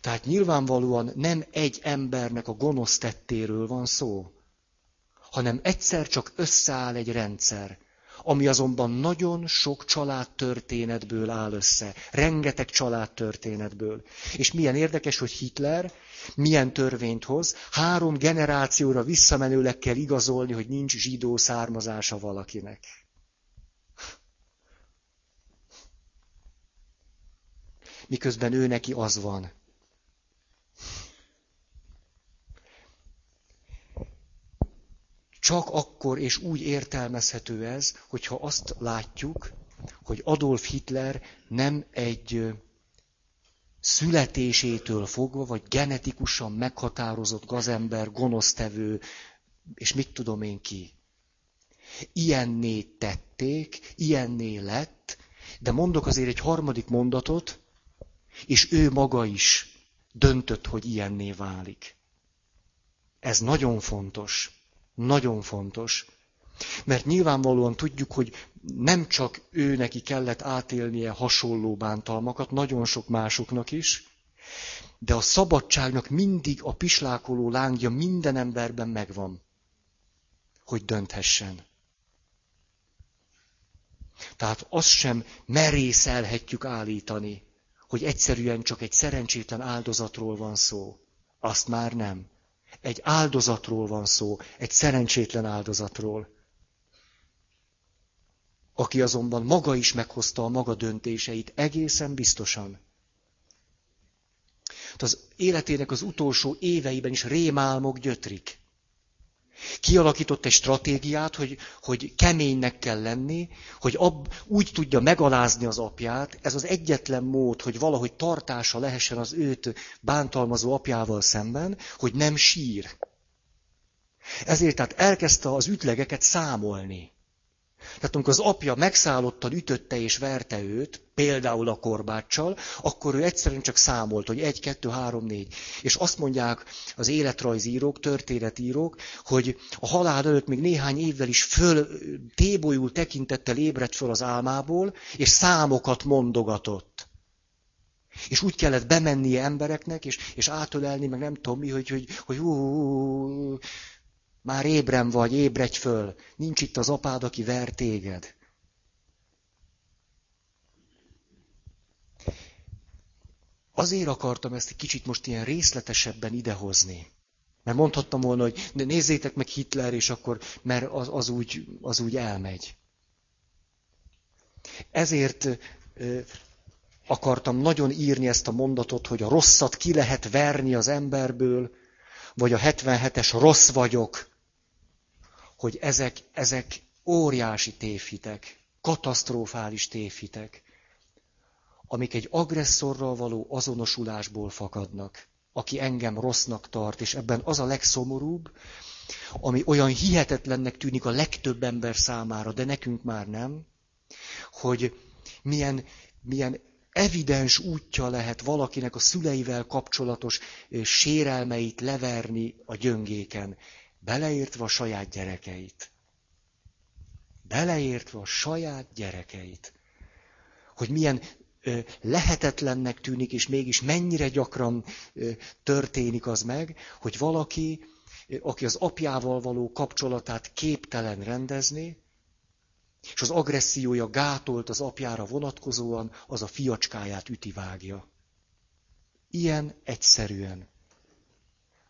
Tehát nyilvánvalóan nem egy embernek a gonosz tettéről van szó, hanem egyszer csak összeáll egy rendszer, ami azonban nagyon sok családtörténetből áll össze, rengeteg családtörténetből. És milyen érdekes, hogy Hitler milyen törvényt hoz, három generációra visszamenőleg kell igazolni, hogy nincs zsidó származása valakinek. Miközben ő neki az van. Csak akkor és úgy értelmezhető ez, hogyha azt látjuk, hogy Adolf Hitler nem egy születésétől fogva, vagy genetikusan meghatározott gazember, gonosztevő, és mit tudom én ki. Ilyenné tették, ilyenné lett, de mondok azért egy harmadik mondatot, és ő maga is döntött, hogy ilyenné válik. Ez nagyon fontos. Nagyon fontos. Mert nyilvánvalóan tudjuk, hogy nem csak ő neki kellett átélnie hasonló bántalmakat, nagyon sok másoknak is, de a szabadságnak mindig a pislákoló lángja minden emberben megvan, hogy dönthessen. Tehát azt sem merészelhetjük állítani, hogy egyszerűen csak egy szerencsétlen áldozatról van szó. Azt már nem. Egy áldozatról van szó, egy szerencsétlen áldozatról, aki azonban maga is meghozta a maga döntéseit, egészen biztosan. Az életének az utolsó éveiben is rémálmok gyötrik. Kialakított egy stratégiát, hogy, hogy keménynek kell lenni, hogy ab, úgy tudja megalázni az apját. Ez az egyetlen mód, hogy valahogy tartása lehessen az őt bántalmazó apjával szemben, hogy nem sír. Ezért tehát elkezdte az ütlegeket számolni. Tehát amikor az apja megszállottan ütötte és verte őt, például a korbáccsal, akkor ő egyszerűen csak számolt, hogy egy, kettő, három, négy. És azt mondják az életrajzírók, történetírók, hogy a halál előtt még néhány évvel is föl, tébolyul tekintettel ébredt föl az álmából, és számokat mondogatott. És úgy kellett bemennie embereknek, és, és átölelni, meg nem tudom mi, hogy, hogy, hogy ú, már ébren vagy, ébredj föl. Nincs itt az apád, aki ver téged. Azért akartam ezt egy kicsit most ilyen részletesebben idehozni. Mert mondhattam volna, hogy nézzétek meg Hitler, és akkor, mert az, az, úgy, az úgy elmegy. Ezért akartam nagyon írni ezt a mondatot, hogy a rosszat ki lehet verni az emberből, vagy a 77-es rossz vagyok, hogy ezek, ezek óriási tévhitek, katasztrofális tévhitek, amik egy agresszorral való azonosulásból fakadnak, aki engem rossznak tart, és ebben az a legszomorúbb, ami olyan hihetetlennek tűnik a legtöbb ember számára, de nekünk már nem, hogy milyen, milyen evidens útja lehet valakinek a szüleivel kapcsolatos sérelmeit leverni a gyöngéken, beleértve a saját gyerekeit. Beleértve a saját gyerekeit. Hogy milyen ö, lehetetlennek tűnik, és mégis mennyire gyakran ö, történik az meg, hogy valaki, ö, aki az apjával való kapcsolatát képtelen rendezni, és az agressziója gátolt az apjára vonatkozóan, az a fiacskáját üti vágja. Ilyen egyszerűen.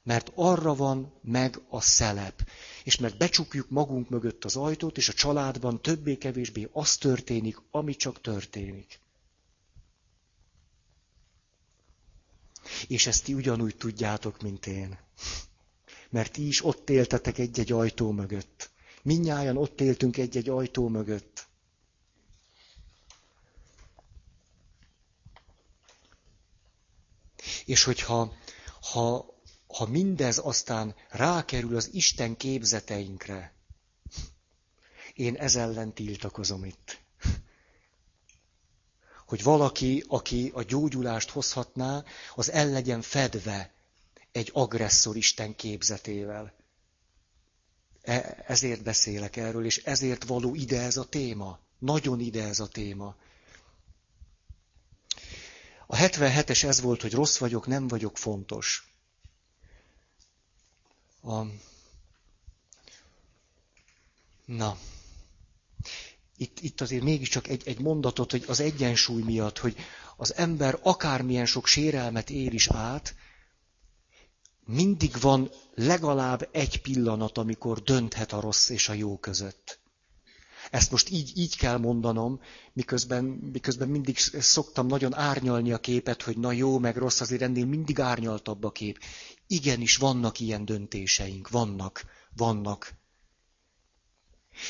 Mert arra van meg a szelep. És mert becsukjuk magunk mögött az ajtót, és a családban többé-kevésbé az történik, ami csak történik. És ezt ti ugyanúgy tudjátok, mint én. Mert ti is ott éltetek egy-egy ajtó mögött. Mindnyájan ott éltünk egy-egy ajtó mögött. És hogyha ha, ha mindez aztán rákerül az Isten képzeteinkre, én ez ellen tiltakozom itt. Hogy valaki, aki a gyógyulást hozhatná, az el legyen fedve egy agresszor Isten képzetével. E, ezért beszélek erről, és ezért való ide ez a téma. Nagyon ide ez a téma. A 77-es ez volt, hogy rossz vagyok, nem vagyok fontos. A... Na. Itt, itt azért mégiscsak egy, egy mondatot, hogy az egyensúly miatt, hogy az ember akármilyen sok sérelmet ér is át, mindig van legalább egy pillanat, amikor dönthet a rossz és a jó között. Ezt most így, így kell mondanom, miközben, miközben mindig szoktam nagyon árnyalni a képet, hogy na jó, meg rossz, azért ennél mindig árnyaltabb a kép. Igenis, vannak ilyen döntéseink, vannak, vannak.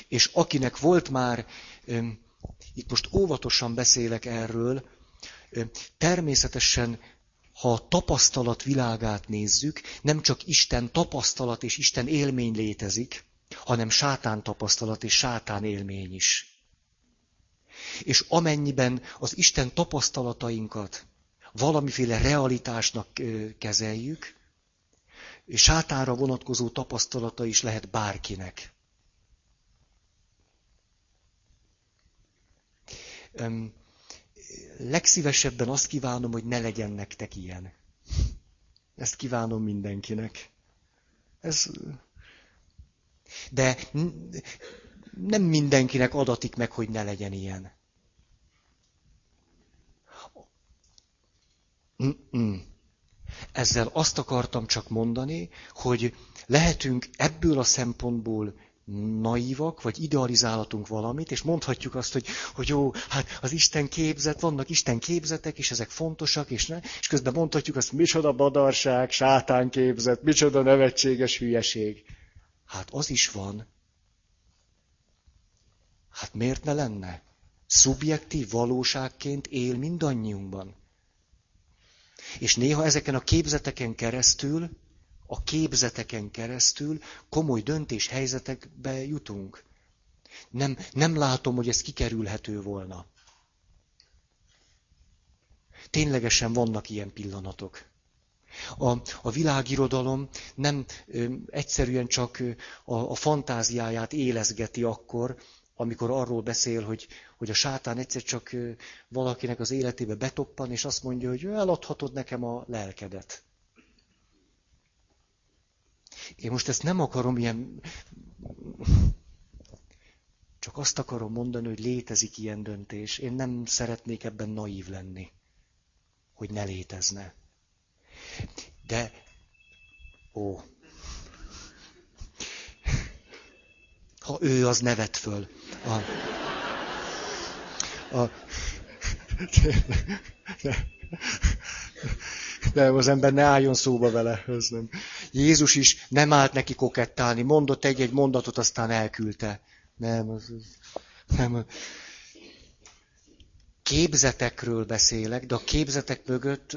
És akinek volt már, itt most óvatosan beszélek erről, természetesen ha a tapasztalat világát nézzük, nem csak Isten tapasztalat és Isten élmény létezik, hanem sátán tapasztalat és sátán élmény is. És amennyiben az Isten tapasztalatainkat valamiféle realitásnak kezeljük, és sátánra vonatkozó tapasztalata is lehet bárkinek. legszívesebben azt kívánom, hogy ne legyen nektek ilyen. Ezt kívánom mindenkinek. Ez... De nem mindenkinek adatik meg, hogy ne legyen ilyen. Mm-mm. Ezzel azt akartam csak mondani, hogy lehetünk ebből a szempontból naívak, vagy idealizálhatunk valamit, és mondhatjuk azt, hogy, hogy jó, hát az Isten képzet, vannak Isten képzetek, és ezek fontosak, és, ne, és közben mondhatjuk azt, micsoda badarság, sátán képzet, micsoda nevetséges hülyeség. Hát az is van. Hát miért ne lenne? Szubjektív valóságként él mindannyiunkban. És néha ezeken a képzeteken keresztül a képzeteken keresztül komoly döntéshelyzetekbe jutunk. Nem, nem látom, hogy ez kikerülhető volna. Ténylegesen vannak ilyen pillanatok. A, a világirodalom nem ö, egyszerűen csak a, a fantáziáját élezgeti akkor, amikor arról beszél, hogy, hogy a sátán egyszer csak valakinek az életébe betoppan, és azt mondja, hogy eladhatod nekem a lelkedet. Én most ezt nem akarom ilyen... Csak azt akarom mondani, hogy létezik ilyen döntés. Én nem szeretnék ebben naív lenni, hogy ne létezne. De, ó, ha ő az nevet föl. A, a, nem, az ember ne álljon szóba vele. Ez nem. Jézus is nem állt neki kokettálni, mondott egy-egy mondatot, aztán elküldte. Nem, az, nem. Képzetekről beszélek, de a képzetek mögött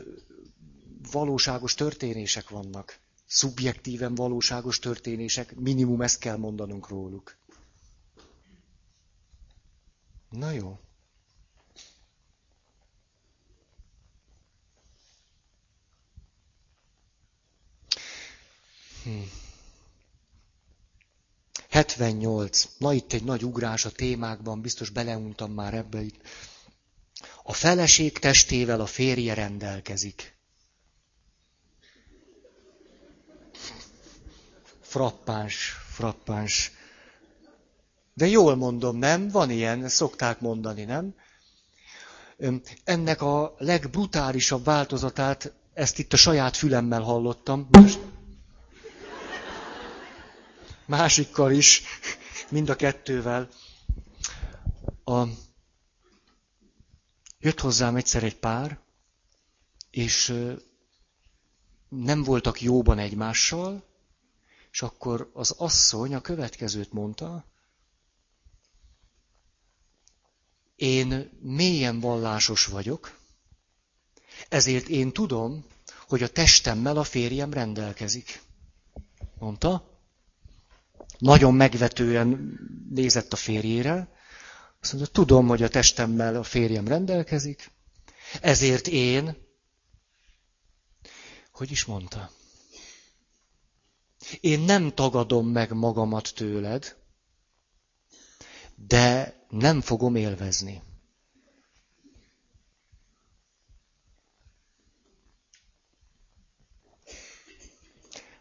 valóságos történések vannak. Szubjektíven valóságos történések, minimum ezt kell mondanunk róluk. Na jó. Hmm. 78. Na itt egy nagy ugrás a témákban, biztos beleuntam már ebbe itt. A feleség testével a férje rendelkezik. Frappáns, frappáns. De jól mondom, nem? Van ilyen, szokták mondani, nem? Ennek a legbrutálisabb változatát, ezt itt a saját fülemmel hallottam. Most másikkal is, mind a kettővel. A... Jött hozzám egyszer egy pár, és nem voltak jóban egymással, és akkor az asszony a következőt mondta, én mélyen vallásos vagyok, ezért én tudom, hogy a testemmel a férjem rendelkezik. Mondta. Nagyon megvetően nézett a férjére. Azt mondta, tudom, hogy a testemmel a férjem rendelkezik, ezért én, hogy is mondta, én nem tagadom meg magamat tőled, de nem fogom élvezni.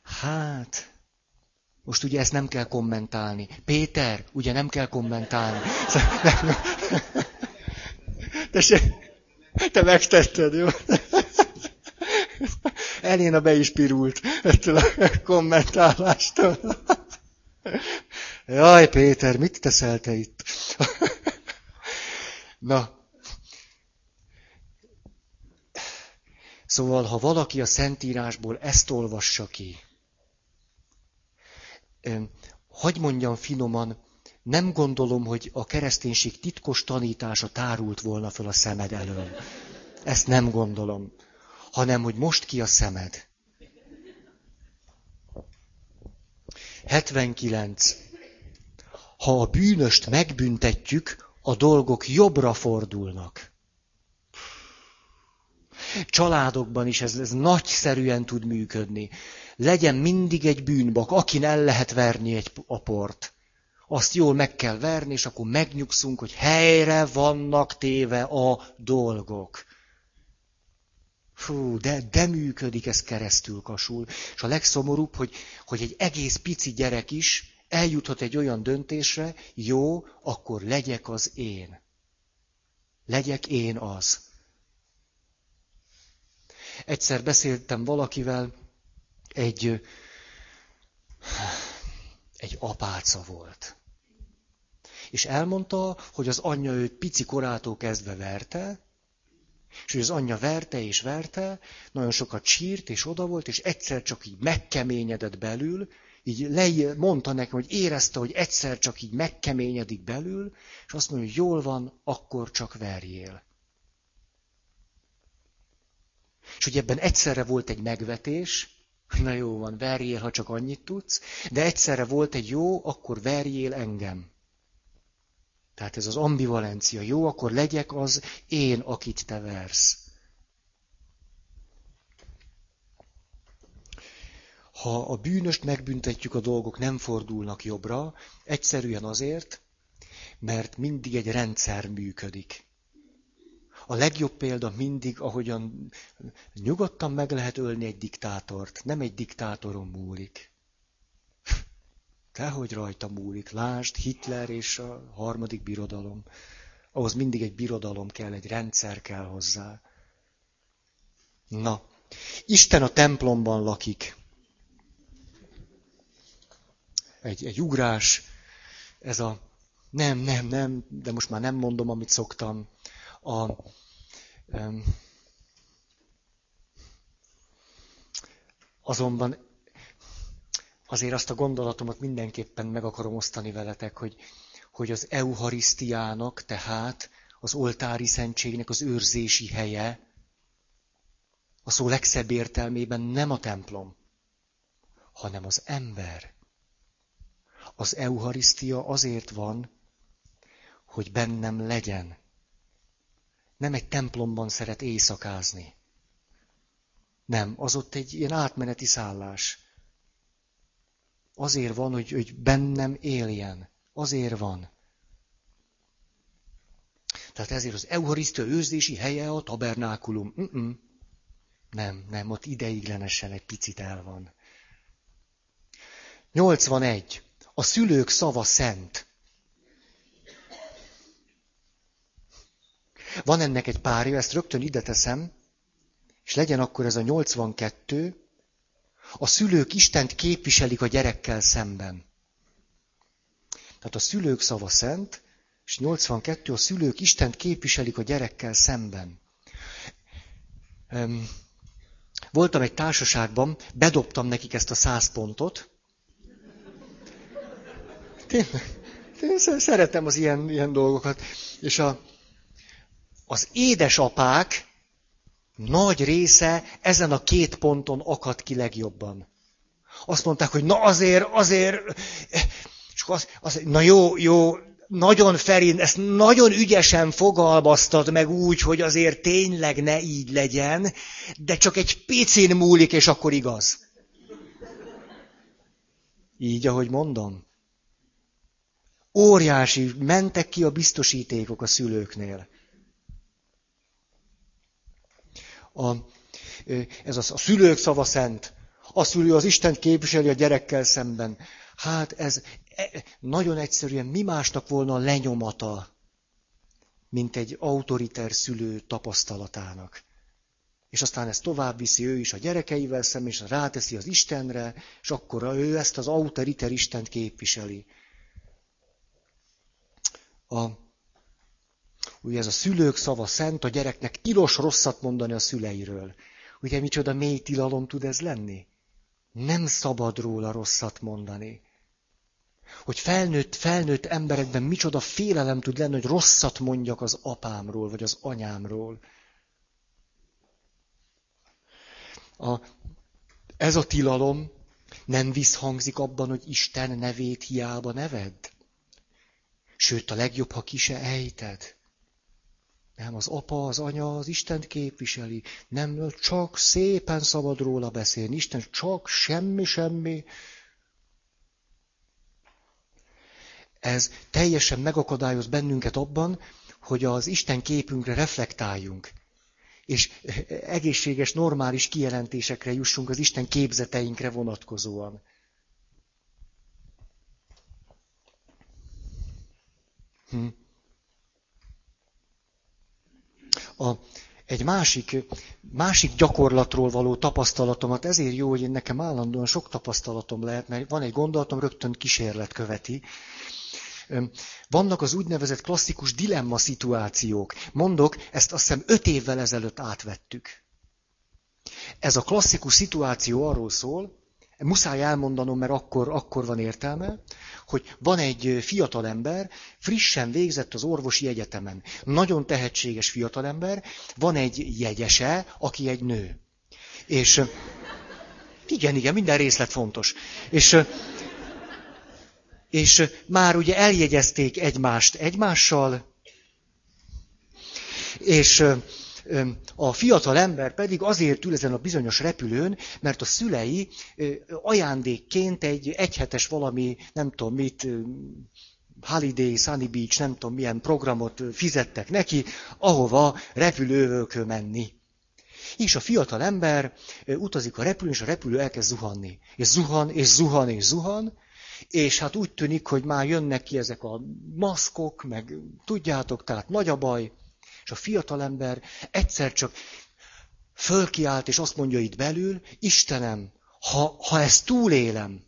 Hát, most ugye ezt nem kell kommentálni. Péter, ugye nem kell kommentálni. [laughs] Te, te megtetted, jó? Eléna be is pirult ettől a kommentálástól. Jaj, Péter, mit teszel te itt? Na. Szóval, ha valaki a Szentírásból ezt olvassa ki, hogy mondjam finoman, nem gondolom, hogy a kereszténység titkos tanítása tárult volna föl a szemed elől. Ezt nem gondolom. Hanem, hogy most ki a szemed. 79. Ha a bűnöst megbüntetjük, a dolgok jobbra fordulnak. Családokban is ez, ez nagyszerűen tud működni. Legyen mindig egy bűnbak, akin el lehet verni egy aport. Azt jól meg kell verni, és akkor megnyugszunk, hogy helyre vannak téve a dolgok. Fú, de, de működik ez keresztül kasul. És a legszomorúbb, hogy, hogy egy egész pici gyerek is eljuthat egy olyan döntésre, jó, akkor legyek az én. Legyek én az. Egyszer beszéltem valakivel, egy, egy apáca volt. És elmondta, hogy az anyja őt pici korától kezdve verte, és az anyja verte és verte, nagyon sokat sírt, és oda volt, és egyszer csak így megkeményedett belül, így le, mondta nekem, hogy érezte, hogy egyszer csak így megkeményedik belül, és azt mondja, hogy jól van, akkor csak verjél. És hogy ebben egyszerre volt egy megvetés, [laughs] na jó van, verjél, ha csak annyit tudsz, de egyszerre volt egy jó, akkor verjél engem. Tehát ez az ambivalencia. Jó, akkor legyek az én, akit te versz. Ha a bűnöst megbüntetjük, a dolgok nem fordulnak jobbra, egyszerűen azért, mert mindig egy rendszer működik. A legjobb példa mindig, ahogyan nyugodtan meg lehet ölni egy diktátort. Nem egy diktátoron múlik. Tehogy rajta múlik. Lásd, Hitler és a harmadik birodalom. Ahhoz mindig egy birodalom kell, egy rendszer kell hozzá. Na, Isten a templomban lakik. Egy, egy ugrás, ez a nem, nem, nem, de most már nem mondom, amit szoktam. A, azonban azért azt a gondolatomat mindenképpen meg akarom osztani veletek, hogy, hogy az euharisztiának, tehát az oltári szentségnek az őrzési helye, a szó legszebb értelmében nem a templom, hanem az ember. Az euharisztia azért van, hogy bennem legyen. Nem egy templomban szeret éjszakázni. Nem, az ott egy ilyen átmeneti szállás. Azért van, hogy, hogy bennem éljen. Azért van. Tehát ezért az Eucharisztia őrzési helye a tabernákulum. Mm-mm. Nem, nem, ott ideiglenesen egy picit el van. 81. A szülők szava szent. Van ennek egy párja, ezt rögtön ide teszem, és legyen akkor ez a 82, a szülők Istent képviselik a gyerekkel szemben. Tehát a szülők szava szent, és 82 a szülők Istent képviselik a gyerekkel szemben. Voltam egy társaságban, bedobtam nekik ezt a száz pontot. Tényleg, tényleg szeretem az ilyen, ilyen dolgokat. És a, az édesapák nagy része ezen a két ponton akadt ki legjobban. Azt mondták, hogy na azért, azért, és az, az, na jó, jó, nagyon Ferin, ezt nagyon ügyesen fogalmaztad meg úgy, hogy azért tényleg ne így legyen, de csak egy picin múlik, és akkor igaz. Így, ahogy mondom. Óriási, mentek ki a biztosítékok a szülőknél. A, ez az, a szülők szava szent. A szülő az Isten képviseli a gyerekkel szemben. Hát ez e, nagyon egyszerűen mi másnak volna a lenyomata, mint egy autoriter szülő tapasztalatának. És aztán ezt tovább viszi ő is a gyerekeivel szemben, és ráteszi az Istenre, és akkor ő ezt az autoriter Istent képviseli. A, ugye ez a szülők szava szent, a gyereknek tilos rosszat mondani a szüleiről. Ugye micsoda mély tilalom tud ez lenni? Nem szabad róla rosszat mondani. Hogy felnőtt, felnőtt emberekben micsoda félelem tud lenni, hogy rosszat mondjak az apámról, vagy az anyámról. A, ez a tilalom nem visszhangzik abban, hogy Isten nevét hiába neved. Sőt, a legjobb, ha ki se ejted. Nem, az apa, az anya az Istent képviseli. Nem, csak szépen szabad róla beszélni. Isten csak semmi, semmi. Ez teljesen megakadályoz bennünket abban, hogy az Isten képünkre reflektáljunk. És egészséges, normális kijelentésekre jussunk az Isten képzeteinkre vonatkozóan. Hm. A, egy másik, másik gyakorlatról való tapasztalatomat, ezért jó, hogy én nekem állandóan sok tapasztalatom lehet, mert van egy gondolatom, rögtön kísérlet követi. Vannak az úgynevezett klasszikus dilemma szituációk. Mondok, ezt azt hiszem öt évvel ezelőtt átvettük. Ez a klasszikus szituáció arról szól, muszáj elmondanom, mert akkor, akkor van értelme, hogy van egy fiatalember, frissen végzett az orvosi egyetemen. Nagyon tehetséges fiatalember, van egy jegyese, aki egy nő. És igen, igen, minden részlet fontos. És, és már ugye eljegyezték egymást egymással, és a fiatal ember pedig azért ül ezen a bizonyos repülőn, mert a szülei ajándékként egy egyhetes valami, nem tudom mit, Holiday, Sunny Beach, nem tudom milyen programot fizettek neki, ahova repülővölkő menni. És a fiatal ember utazik a repülőn, és a repülő elkezd zuhanni. És zuhan, és zuhan, és zuhan, és hát úgy tűnik, hogy már jönnek ki ezek a maszkok, meg tudjátok, tehát nagy a baj. És a fiatalember egyszer csak fölkiált, és azt mondja itt belül, Istenem, ha, ha ezt túlélem,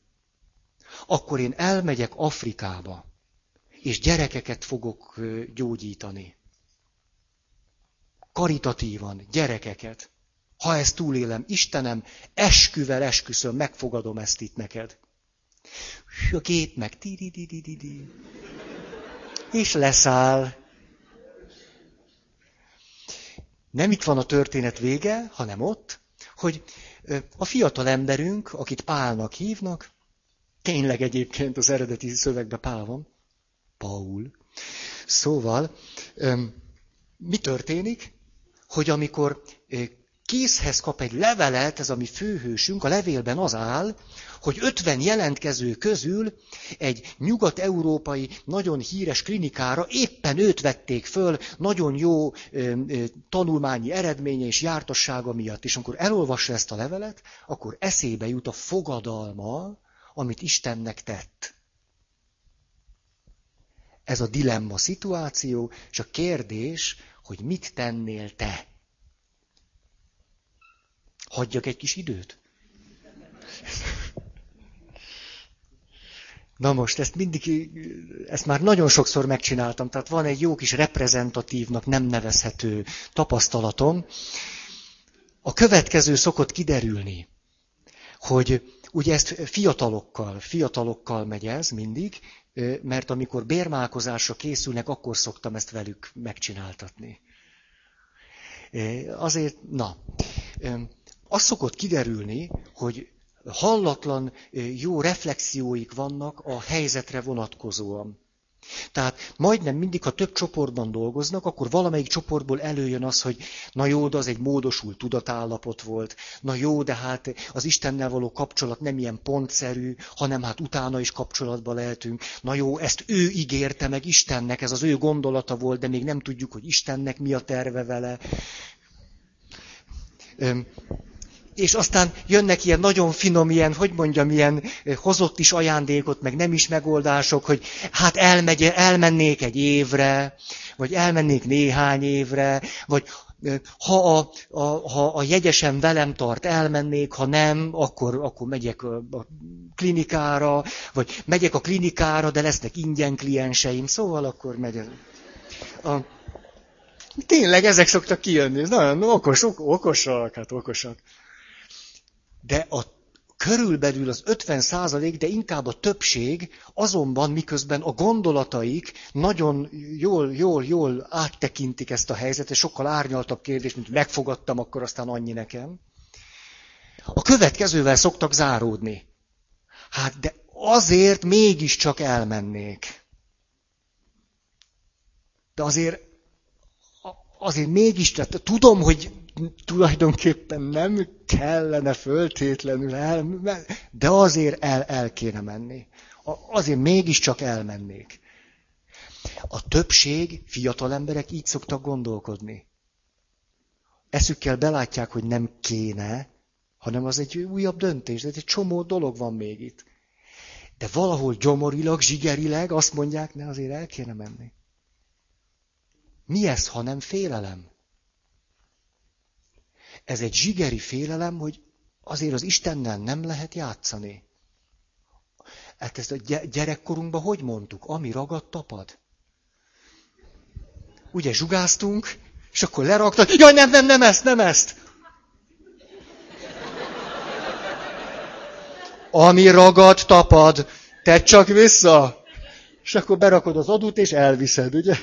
akkor én elmegyek Afrikába, és gyerekeket fogok gyógyítani. Karitatívan, gyerekeket. Ha ezt túlélem, Istenem, esküvel esküszöm, megfogadom ezt itt neked. A két meg, és leszáll. Nem itt van a történet vége, hanem ott, hogy a fiatal emberünk, akit Pálnak hívnak, tényleg egyébként az eredeti szövegben Pál van, Paul. Szóval, mi történik? Hogy amikor készhez kap egy levelet, ez a mi főhősünk, a levélben az áll, hogy 50 jelentkező közül egy nyugat-európai, nagyon híres klinikára éppen őt vették föl, nagyon jó ö, ö, tanulmányi eredménye és jártassága miatt. És amikor elolvassa ezt a levelet, akkor eszébe jut a fogadalma, amit Istennek tett. Ez a dilemma szituáció, és a kérdés, hogy mit tennél te. Hagyjak egy kis időt? Na most, ezt mindig, ezt már nagyon sokszor megcsináltam, tehát van egy jó kis reprezentatívnak nem nevezhető tapasztalatom. A következő szokott kiderülni, hogy ugye ezt fiatalokkal, fiatalokkal megy ez mindig, mert amikor bérmálkozásra készülnek, akkor szoktam ezt velük megcsináltatni. Azért, na, az szokott kiderülni, hogy hallatlan jó reflexióik vannak a helyzetre vonatkozóan. Tehát majdnem mindig, ha több csoportban dolgoznak, akkor valamelyik csoportból előjön az, hogy na jó, de az egy módosult tudatállapot volt, na jó, de hát az Istennel való kapcsolat nem ilyen pontszerű, hanem hát utána is kapcsolatba lehetünk. Na jó, ezt ő ígérte meg Istennek, ez az ő gondolata volt, de még nem tudjuk, hogy Istennek mi a terve vele és aztán jönnek ilyen nagyon finom, ilyen, hogy mondjam, ilyen hozott is ajándékot, meg nem is megoldások, hogy hát elmegy, elmennék egy évre, vagy elmennék néhány évre, vagy ha a, a, ha a jegyesen velem tart, elmennék, ha nem, akkor, akkor megyek a, klinikára, vagy megyek a klinikára, de lesznek ingyen klienseim, szóval akkor megyek. A, tényleg ezek szoktak kijönni, nagyon okos, ok, okosak, hát okosak de a körülbelül az 50 százalék, de inkább a többség, azonban miközben a gondolataik nagyon jól, jól, jól áttekintik ezt a helyzetet, sokkal árnyaltabb kérdés, mint megfogadtam, akkor aztán annyi nekem. A következővel szoktak záródni. Hát de azért mégiscsak elmennék. De azért, azért mégis, tehát tudom, hogy tulajdonképpen nem kellene föltétlenül el, de azért el, el kéne menni. Azért mégiscsak elmennék. A többség, fiatal emberek így szoktak gondolkodni. Eszükkel belátják, hogy nem kéne, hanem az egy újabb döntés, de egy csomó dolog van még itt. De valahol gyomorilag, zsigerileg azt mondják, ne azért el kéne menni. Mi ez, ha nem félelem? Ez egy zsigeri félelem, hogy azért az Istennel nem lehet játszani. Hát ezt a gyerekkorunkban hogy mondtuk? Ami ragad, tapad. Ugye zsugáztunk, és akkor leraktad, jaj, nem, nem, nem ezt, nem ezt. Ami ragad, tapad, te csak vissza. És akkor berakod az adót, és elviszed, ugye?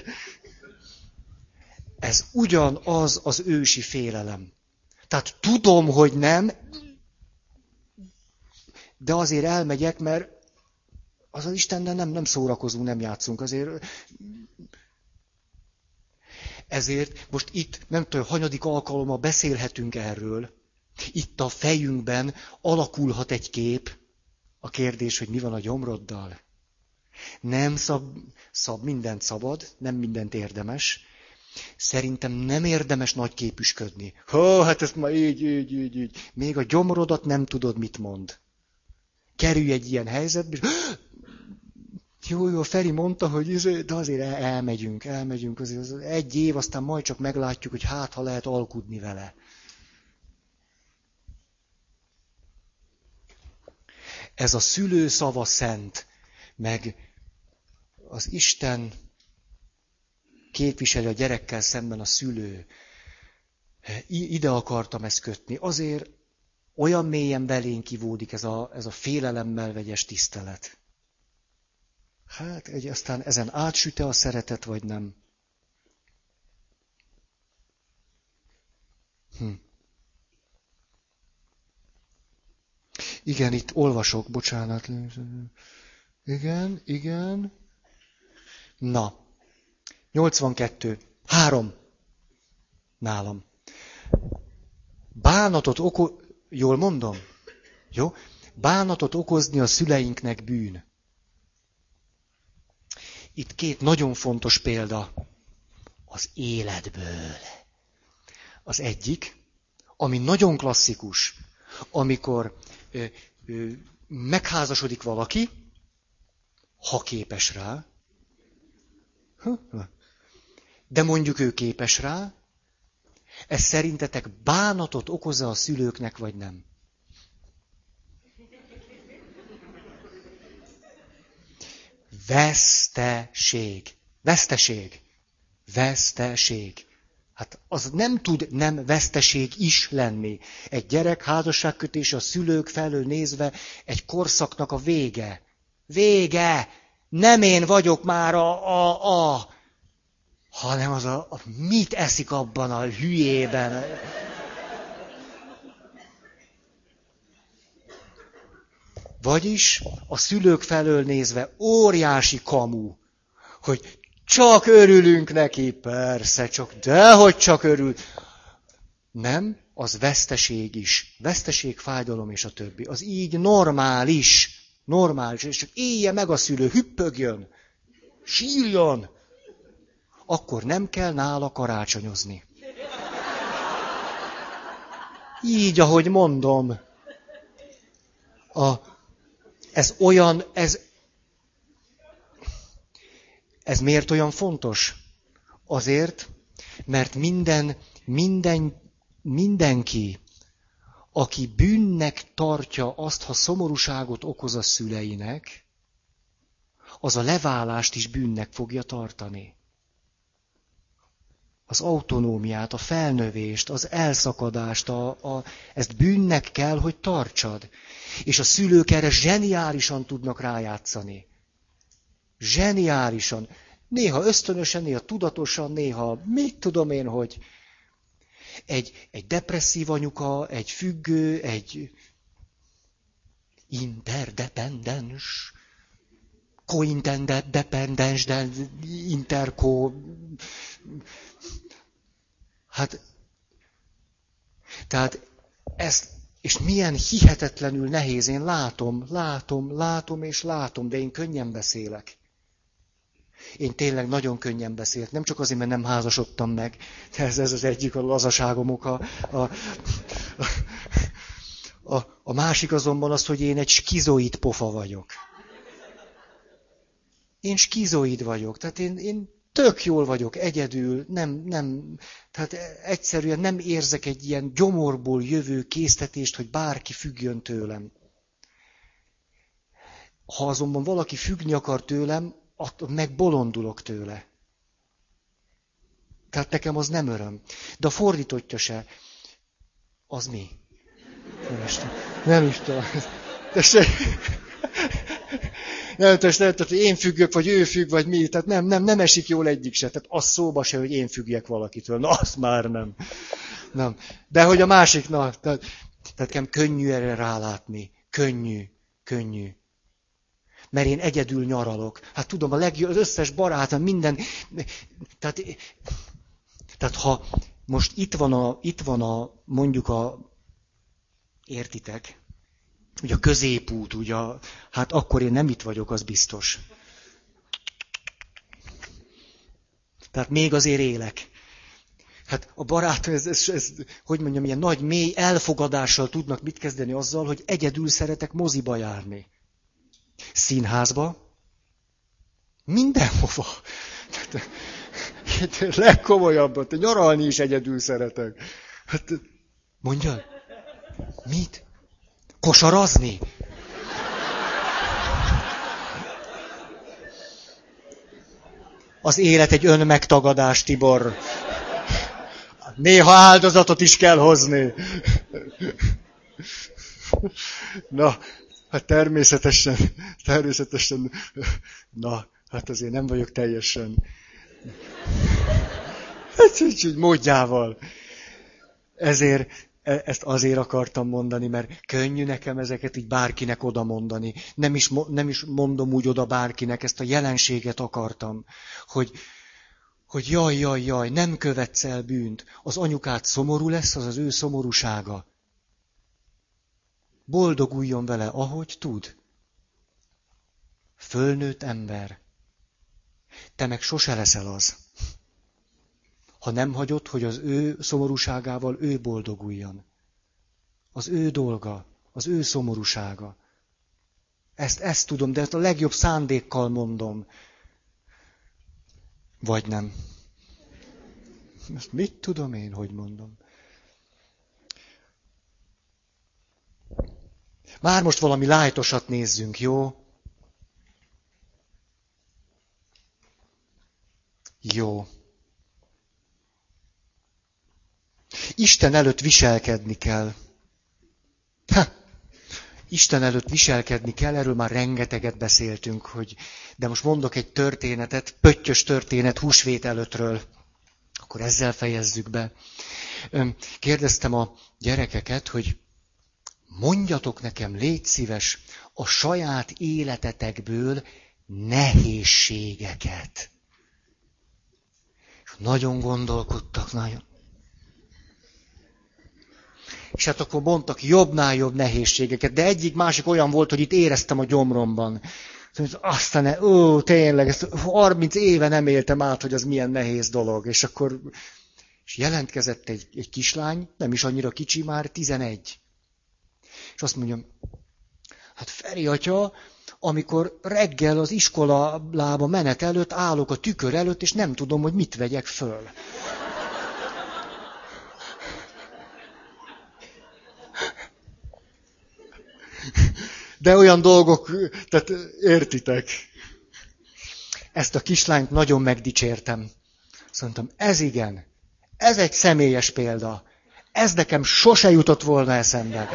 Ez ugyanaz az ősi félelem. Tehát tudom, hogy nem, de azért elmegyek, mert az az Istennel nem, nem szórakozunk, nem játszunk. Azért ezért most itt, nem tudom, hanyadik alkalommal beszélhetünk erről. Itt a fejünkben alakulhat egy kép. A kérdés, hogy mi van a gyomroddal. Nem szab, szab mindent szabad, nem mindent érdemes, Szerintem nem érdemes nagy képüsködni. Ha, hát ezt ma így, így, így, így. Még a gyomrodat nem tudod, mit mond. Kerülj egy ilyen helyzetbe, és [gasps] jó, jó, Feri mondta, hogy izé, de azért elmegyünk, elmegyünk, azért az egy év, aztán majd csak meglátjuk, hogy hát, ha lehet alkudni vele. Ez a szülő szava szent, meg az Isten képviseli a gyerekkel szemben a szülő. Ide akartam ezt kötni. Azért olyan mélyen belénk kivódik ez a, ez a félelemmel vegyes tisztelet. Hát, egy, aztán ezen átsüte a szeretet, vagy nem? Hm. Igen, itt olvasok, bocsánat. Igen, igen. Na, 82. Három. Nálam. Bánatot oko... Jól mondom? Jó? Bánatot okozni a szüleinknek bűn. Itt két nagyon fontos példa az életből. Az egyik, ami nagyon klasszikus, amikor ö, ö, megházasodik valaki, ha képes rá, de mondjuk ő képes rá, ez szerintetek bánatot okoz a szülőknek, vagy nem? Veszteség. Veszteség. Veszteség. Hát az nem tud nem veszteség is lenni. Egy gyerek házasságkötés a szülők felől nézve egy korszaknak a vége. Vége! Nem én vagyok már a, a, a hanem az a, a mit eszik abban a hülyében. Vagyis a szülők felől nézve óriási kamu, hogy csak örülünk neki, persze, csak dehogy csak örül. Nem, az veszteség is. Veszteség, fájdalom és a többi. Az így normális. Normális. És csak élje meg a szülő, hüppögjön, sírjon. Akkor nem kell nála karácsonyozni. Így, ahogy mondom. A, ez olyan, ez, ez miért olyan fontos? Azért, mert minden, minden, mindenki, aki bűnnek tartja azt, ha szomorúságot okoz a szüleinek, az a leválást is bűnnek fogja tartani. Az autonómiát, a felnövést, az elszakadást, a, a, ezt bűnnek kell, hogy tartsad. És a szülők erre zseniálisan tudnak rájátszani. Zseniálisan. Néha ösztönösen, néha tudatosan, néha mit tudom én, hogy egy, egy depresszív anyuka, egy függő, egy interdependens, co-interdependens, de interco... Hát, tehát ezt, és milyen hihetetlenül nehéz, én látom, látom, látom és látom, de én könnyen beszélek. Én tényleg nagyon könnyen beszélt, nem csak azért, mert nem házasodtam meg, ez, ez az egyik a lazaságom oka. A, a, a, a másik azonban az, hogy én egy skizoid pofa vagyok. Én skizoid vagyok, tehát én, én tök jól vagyok, egyedül, nem, nem, tehát egyszerűen nem érzek egy ilyen gyomorból jövő késztetést, hogy bárki függjön tőlem. Ha azonban valaki függni akar tőlem, megbolondulok tőle. Tehát nekem az nem öröm. De a fordítottja se. Az mi? Nem is tudom. Nem is tudom. Tessék. Nem, nem, nem, hogy én függök, vagy ő függ, vagy mi. Tehát nem, nem, nem esik jól egyik se. Tehát az szóba se, hogy én függjek valakitől. Na, azt már nem. Nem. De hogy a másik, na, tehát, tehát nekem könnyű erre rálátni. Könnyű, könnyű mert én egyedül nyaralok. Hát tudom, a legjobb, az összes barátom, minden. Tehát, tehát ha most itt van a, itt van a mondjuk a, értitek, ugye a középút, ugye, hát akkor én nem itt vagyok, az biztos. Tehát még azért élek. Hát a barát, ez, ez, ez, hogy mondjam, ilyen nagy, mély elfogadással tudnak mit kezdeni azzal, hogy egyedül szeretek moziba járni. Színházba, mindenhova. Hát, legkomolyabbat, nyaralni is egyedül szeretek. Hát, mondja, mit? Kosarazni? Az élet egy önmegtagadás, Tibor. Néha áldozatot is kell hozni. Na, Hát természetesen, természetesen, na, hát azért nem vagyok teljesen. Hát így módjával. Ezért ezt azért akartam mondani, mert könnyű nekem ezeket így bárkinek oda mondani. Nem is, nem is mondom úgy oda bárkinek, ezt a jelenséget akartam, hogy, hogy jaj, jaj, jaj, nem követsz el bűnt. Az anyukát szomorú lesz, az az ő szomorúsága. Boldoguljon vele, ahogy tud. Fölnőtt ember. Te meg sose leszel az. Ha nem hagyod, hogy az ő szomorúságával ő boldoguljon. Az ő dolga, az ő szomorúsága. Ezt, ezt tudom, de ezt a legjobb szándékkal mondom. Vagy nem. Ezt mit tudom én, hogy mondom? Már most valami lájtosat nézzünk, jó? Jó. Isten előtt viselkedni kell. Ha, Isten előtt viselkedni kell, erről már rengeteget beszéltünk, hogy, de most mondok egy történetet, pöttyös történet húsvét előttről. Akkor ezzel fejezzük be. Kérdeztem a gyerekeket, hogy mondjatok nekem, légy szíves, a saját életetekből nehézségeket. És nagyon gondolkodtak, nagyon. És hát akkor mondtak jobbnál jobb nehézségeket, de egyik másik olyan volt, hogy itt éreztem a gyomromban. Aztán, ó, tényleg, ezt 30 éve nem éltem át, hogy az milyen nehéz dolog. És akkor és jelentkezett egy, egy kislány, nem is annyira kicsi, már 11. És azt mondja, hát Feri atya, amikor reggel az iskolába menet előtt állok a tükör előtt, és nem tudom, hogy mit vegyek föl. De olyan dolgok, tehát értitek. Ezt a kislányt nagyon megdicsértem. Azt ez igen, ez egy személyes példa. Ez nekem sose jutott volna eszembe.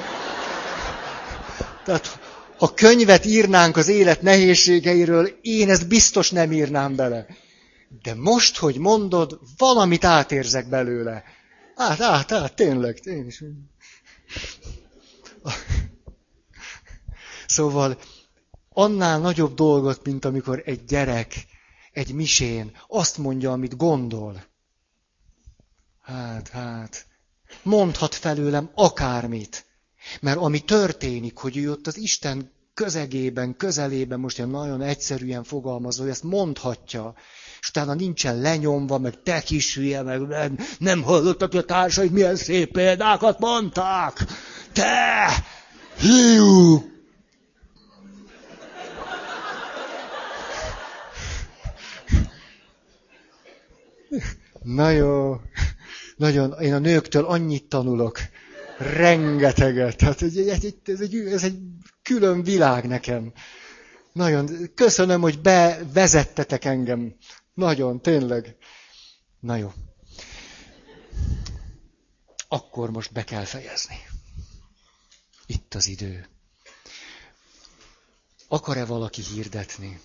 Tehát, ha könyvet írnánk az élet nehézségeiről, én ezt biztos nem írnám bele. De most, hogy mondod, valamit átérzek belőle. Át, át, át, tényleg, tényleg. Szóval annál nagyobb dolgot, mint amikor egy gyerek egy misén azt mondja, amit gondol. Hát, hát, mondhat felőlem akármit. Mert ami történik, hogy ő ott az Isten közegében, közelében, most ilyen nagyon egyszerűen fogalmazó, hogy ezt mondhatja, és utána nincsen lenyomva, meg te kis hülye, meg nem, nem hallottad, hogy a társaid milyen szép példákat mondták. Te! Hiú! Na jó. Nagyon, én a nőktől annyit tanulok. Rengeteget. Hát ez egy, ez egy, ez egy külön világ nekem. Nagyon. Köszönöm, hogy bevezettetek engem. Nagyon, tényleg. Na jó. Akkor most be kell fejezni. Itt az idő. Akar-e valaki hirdetni?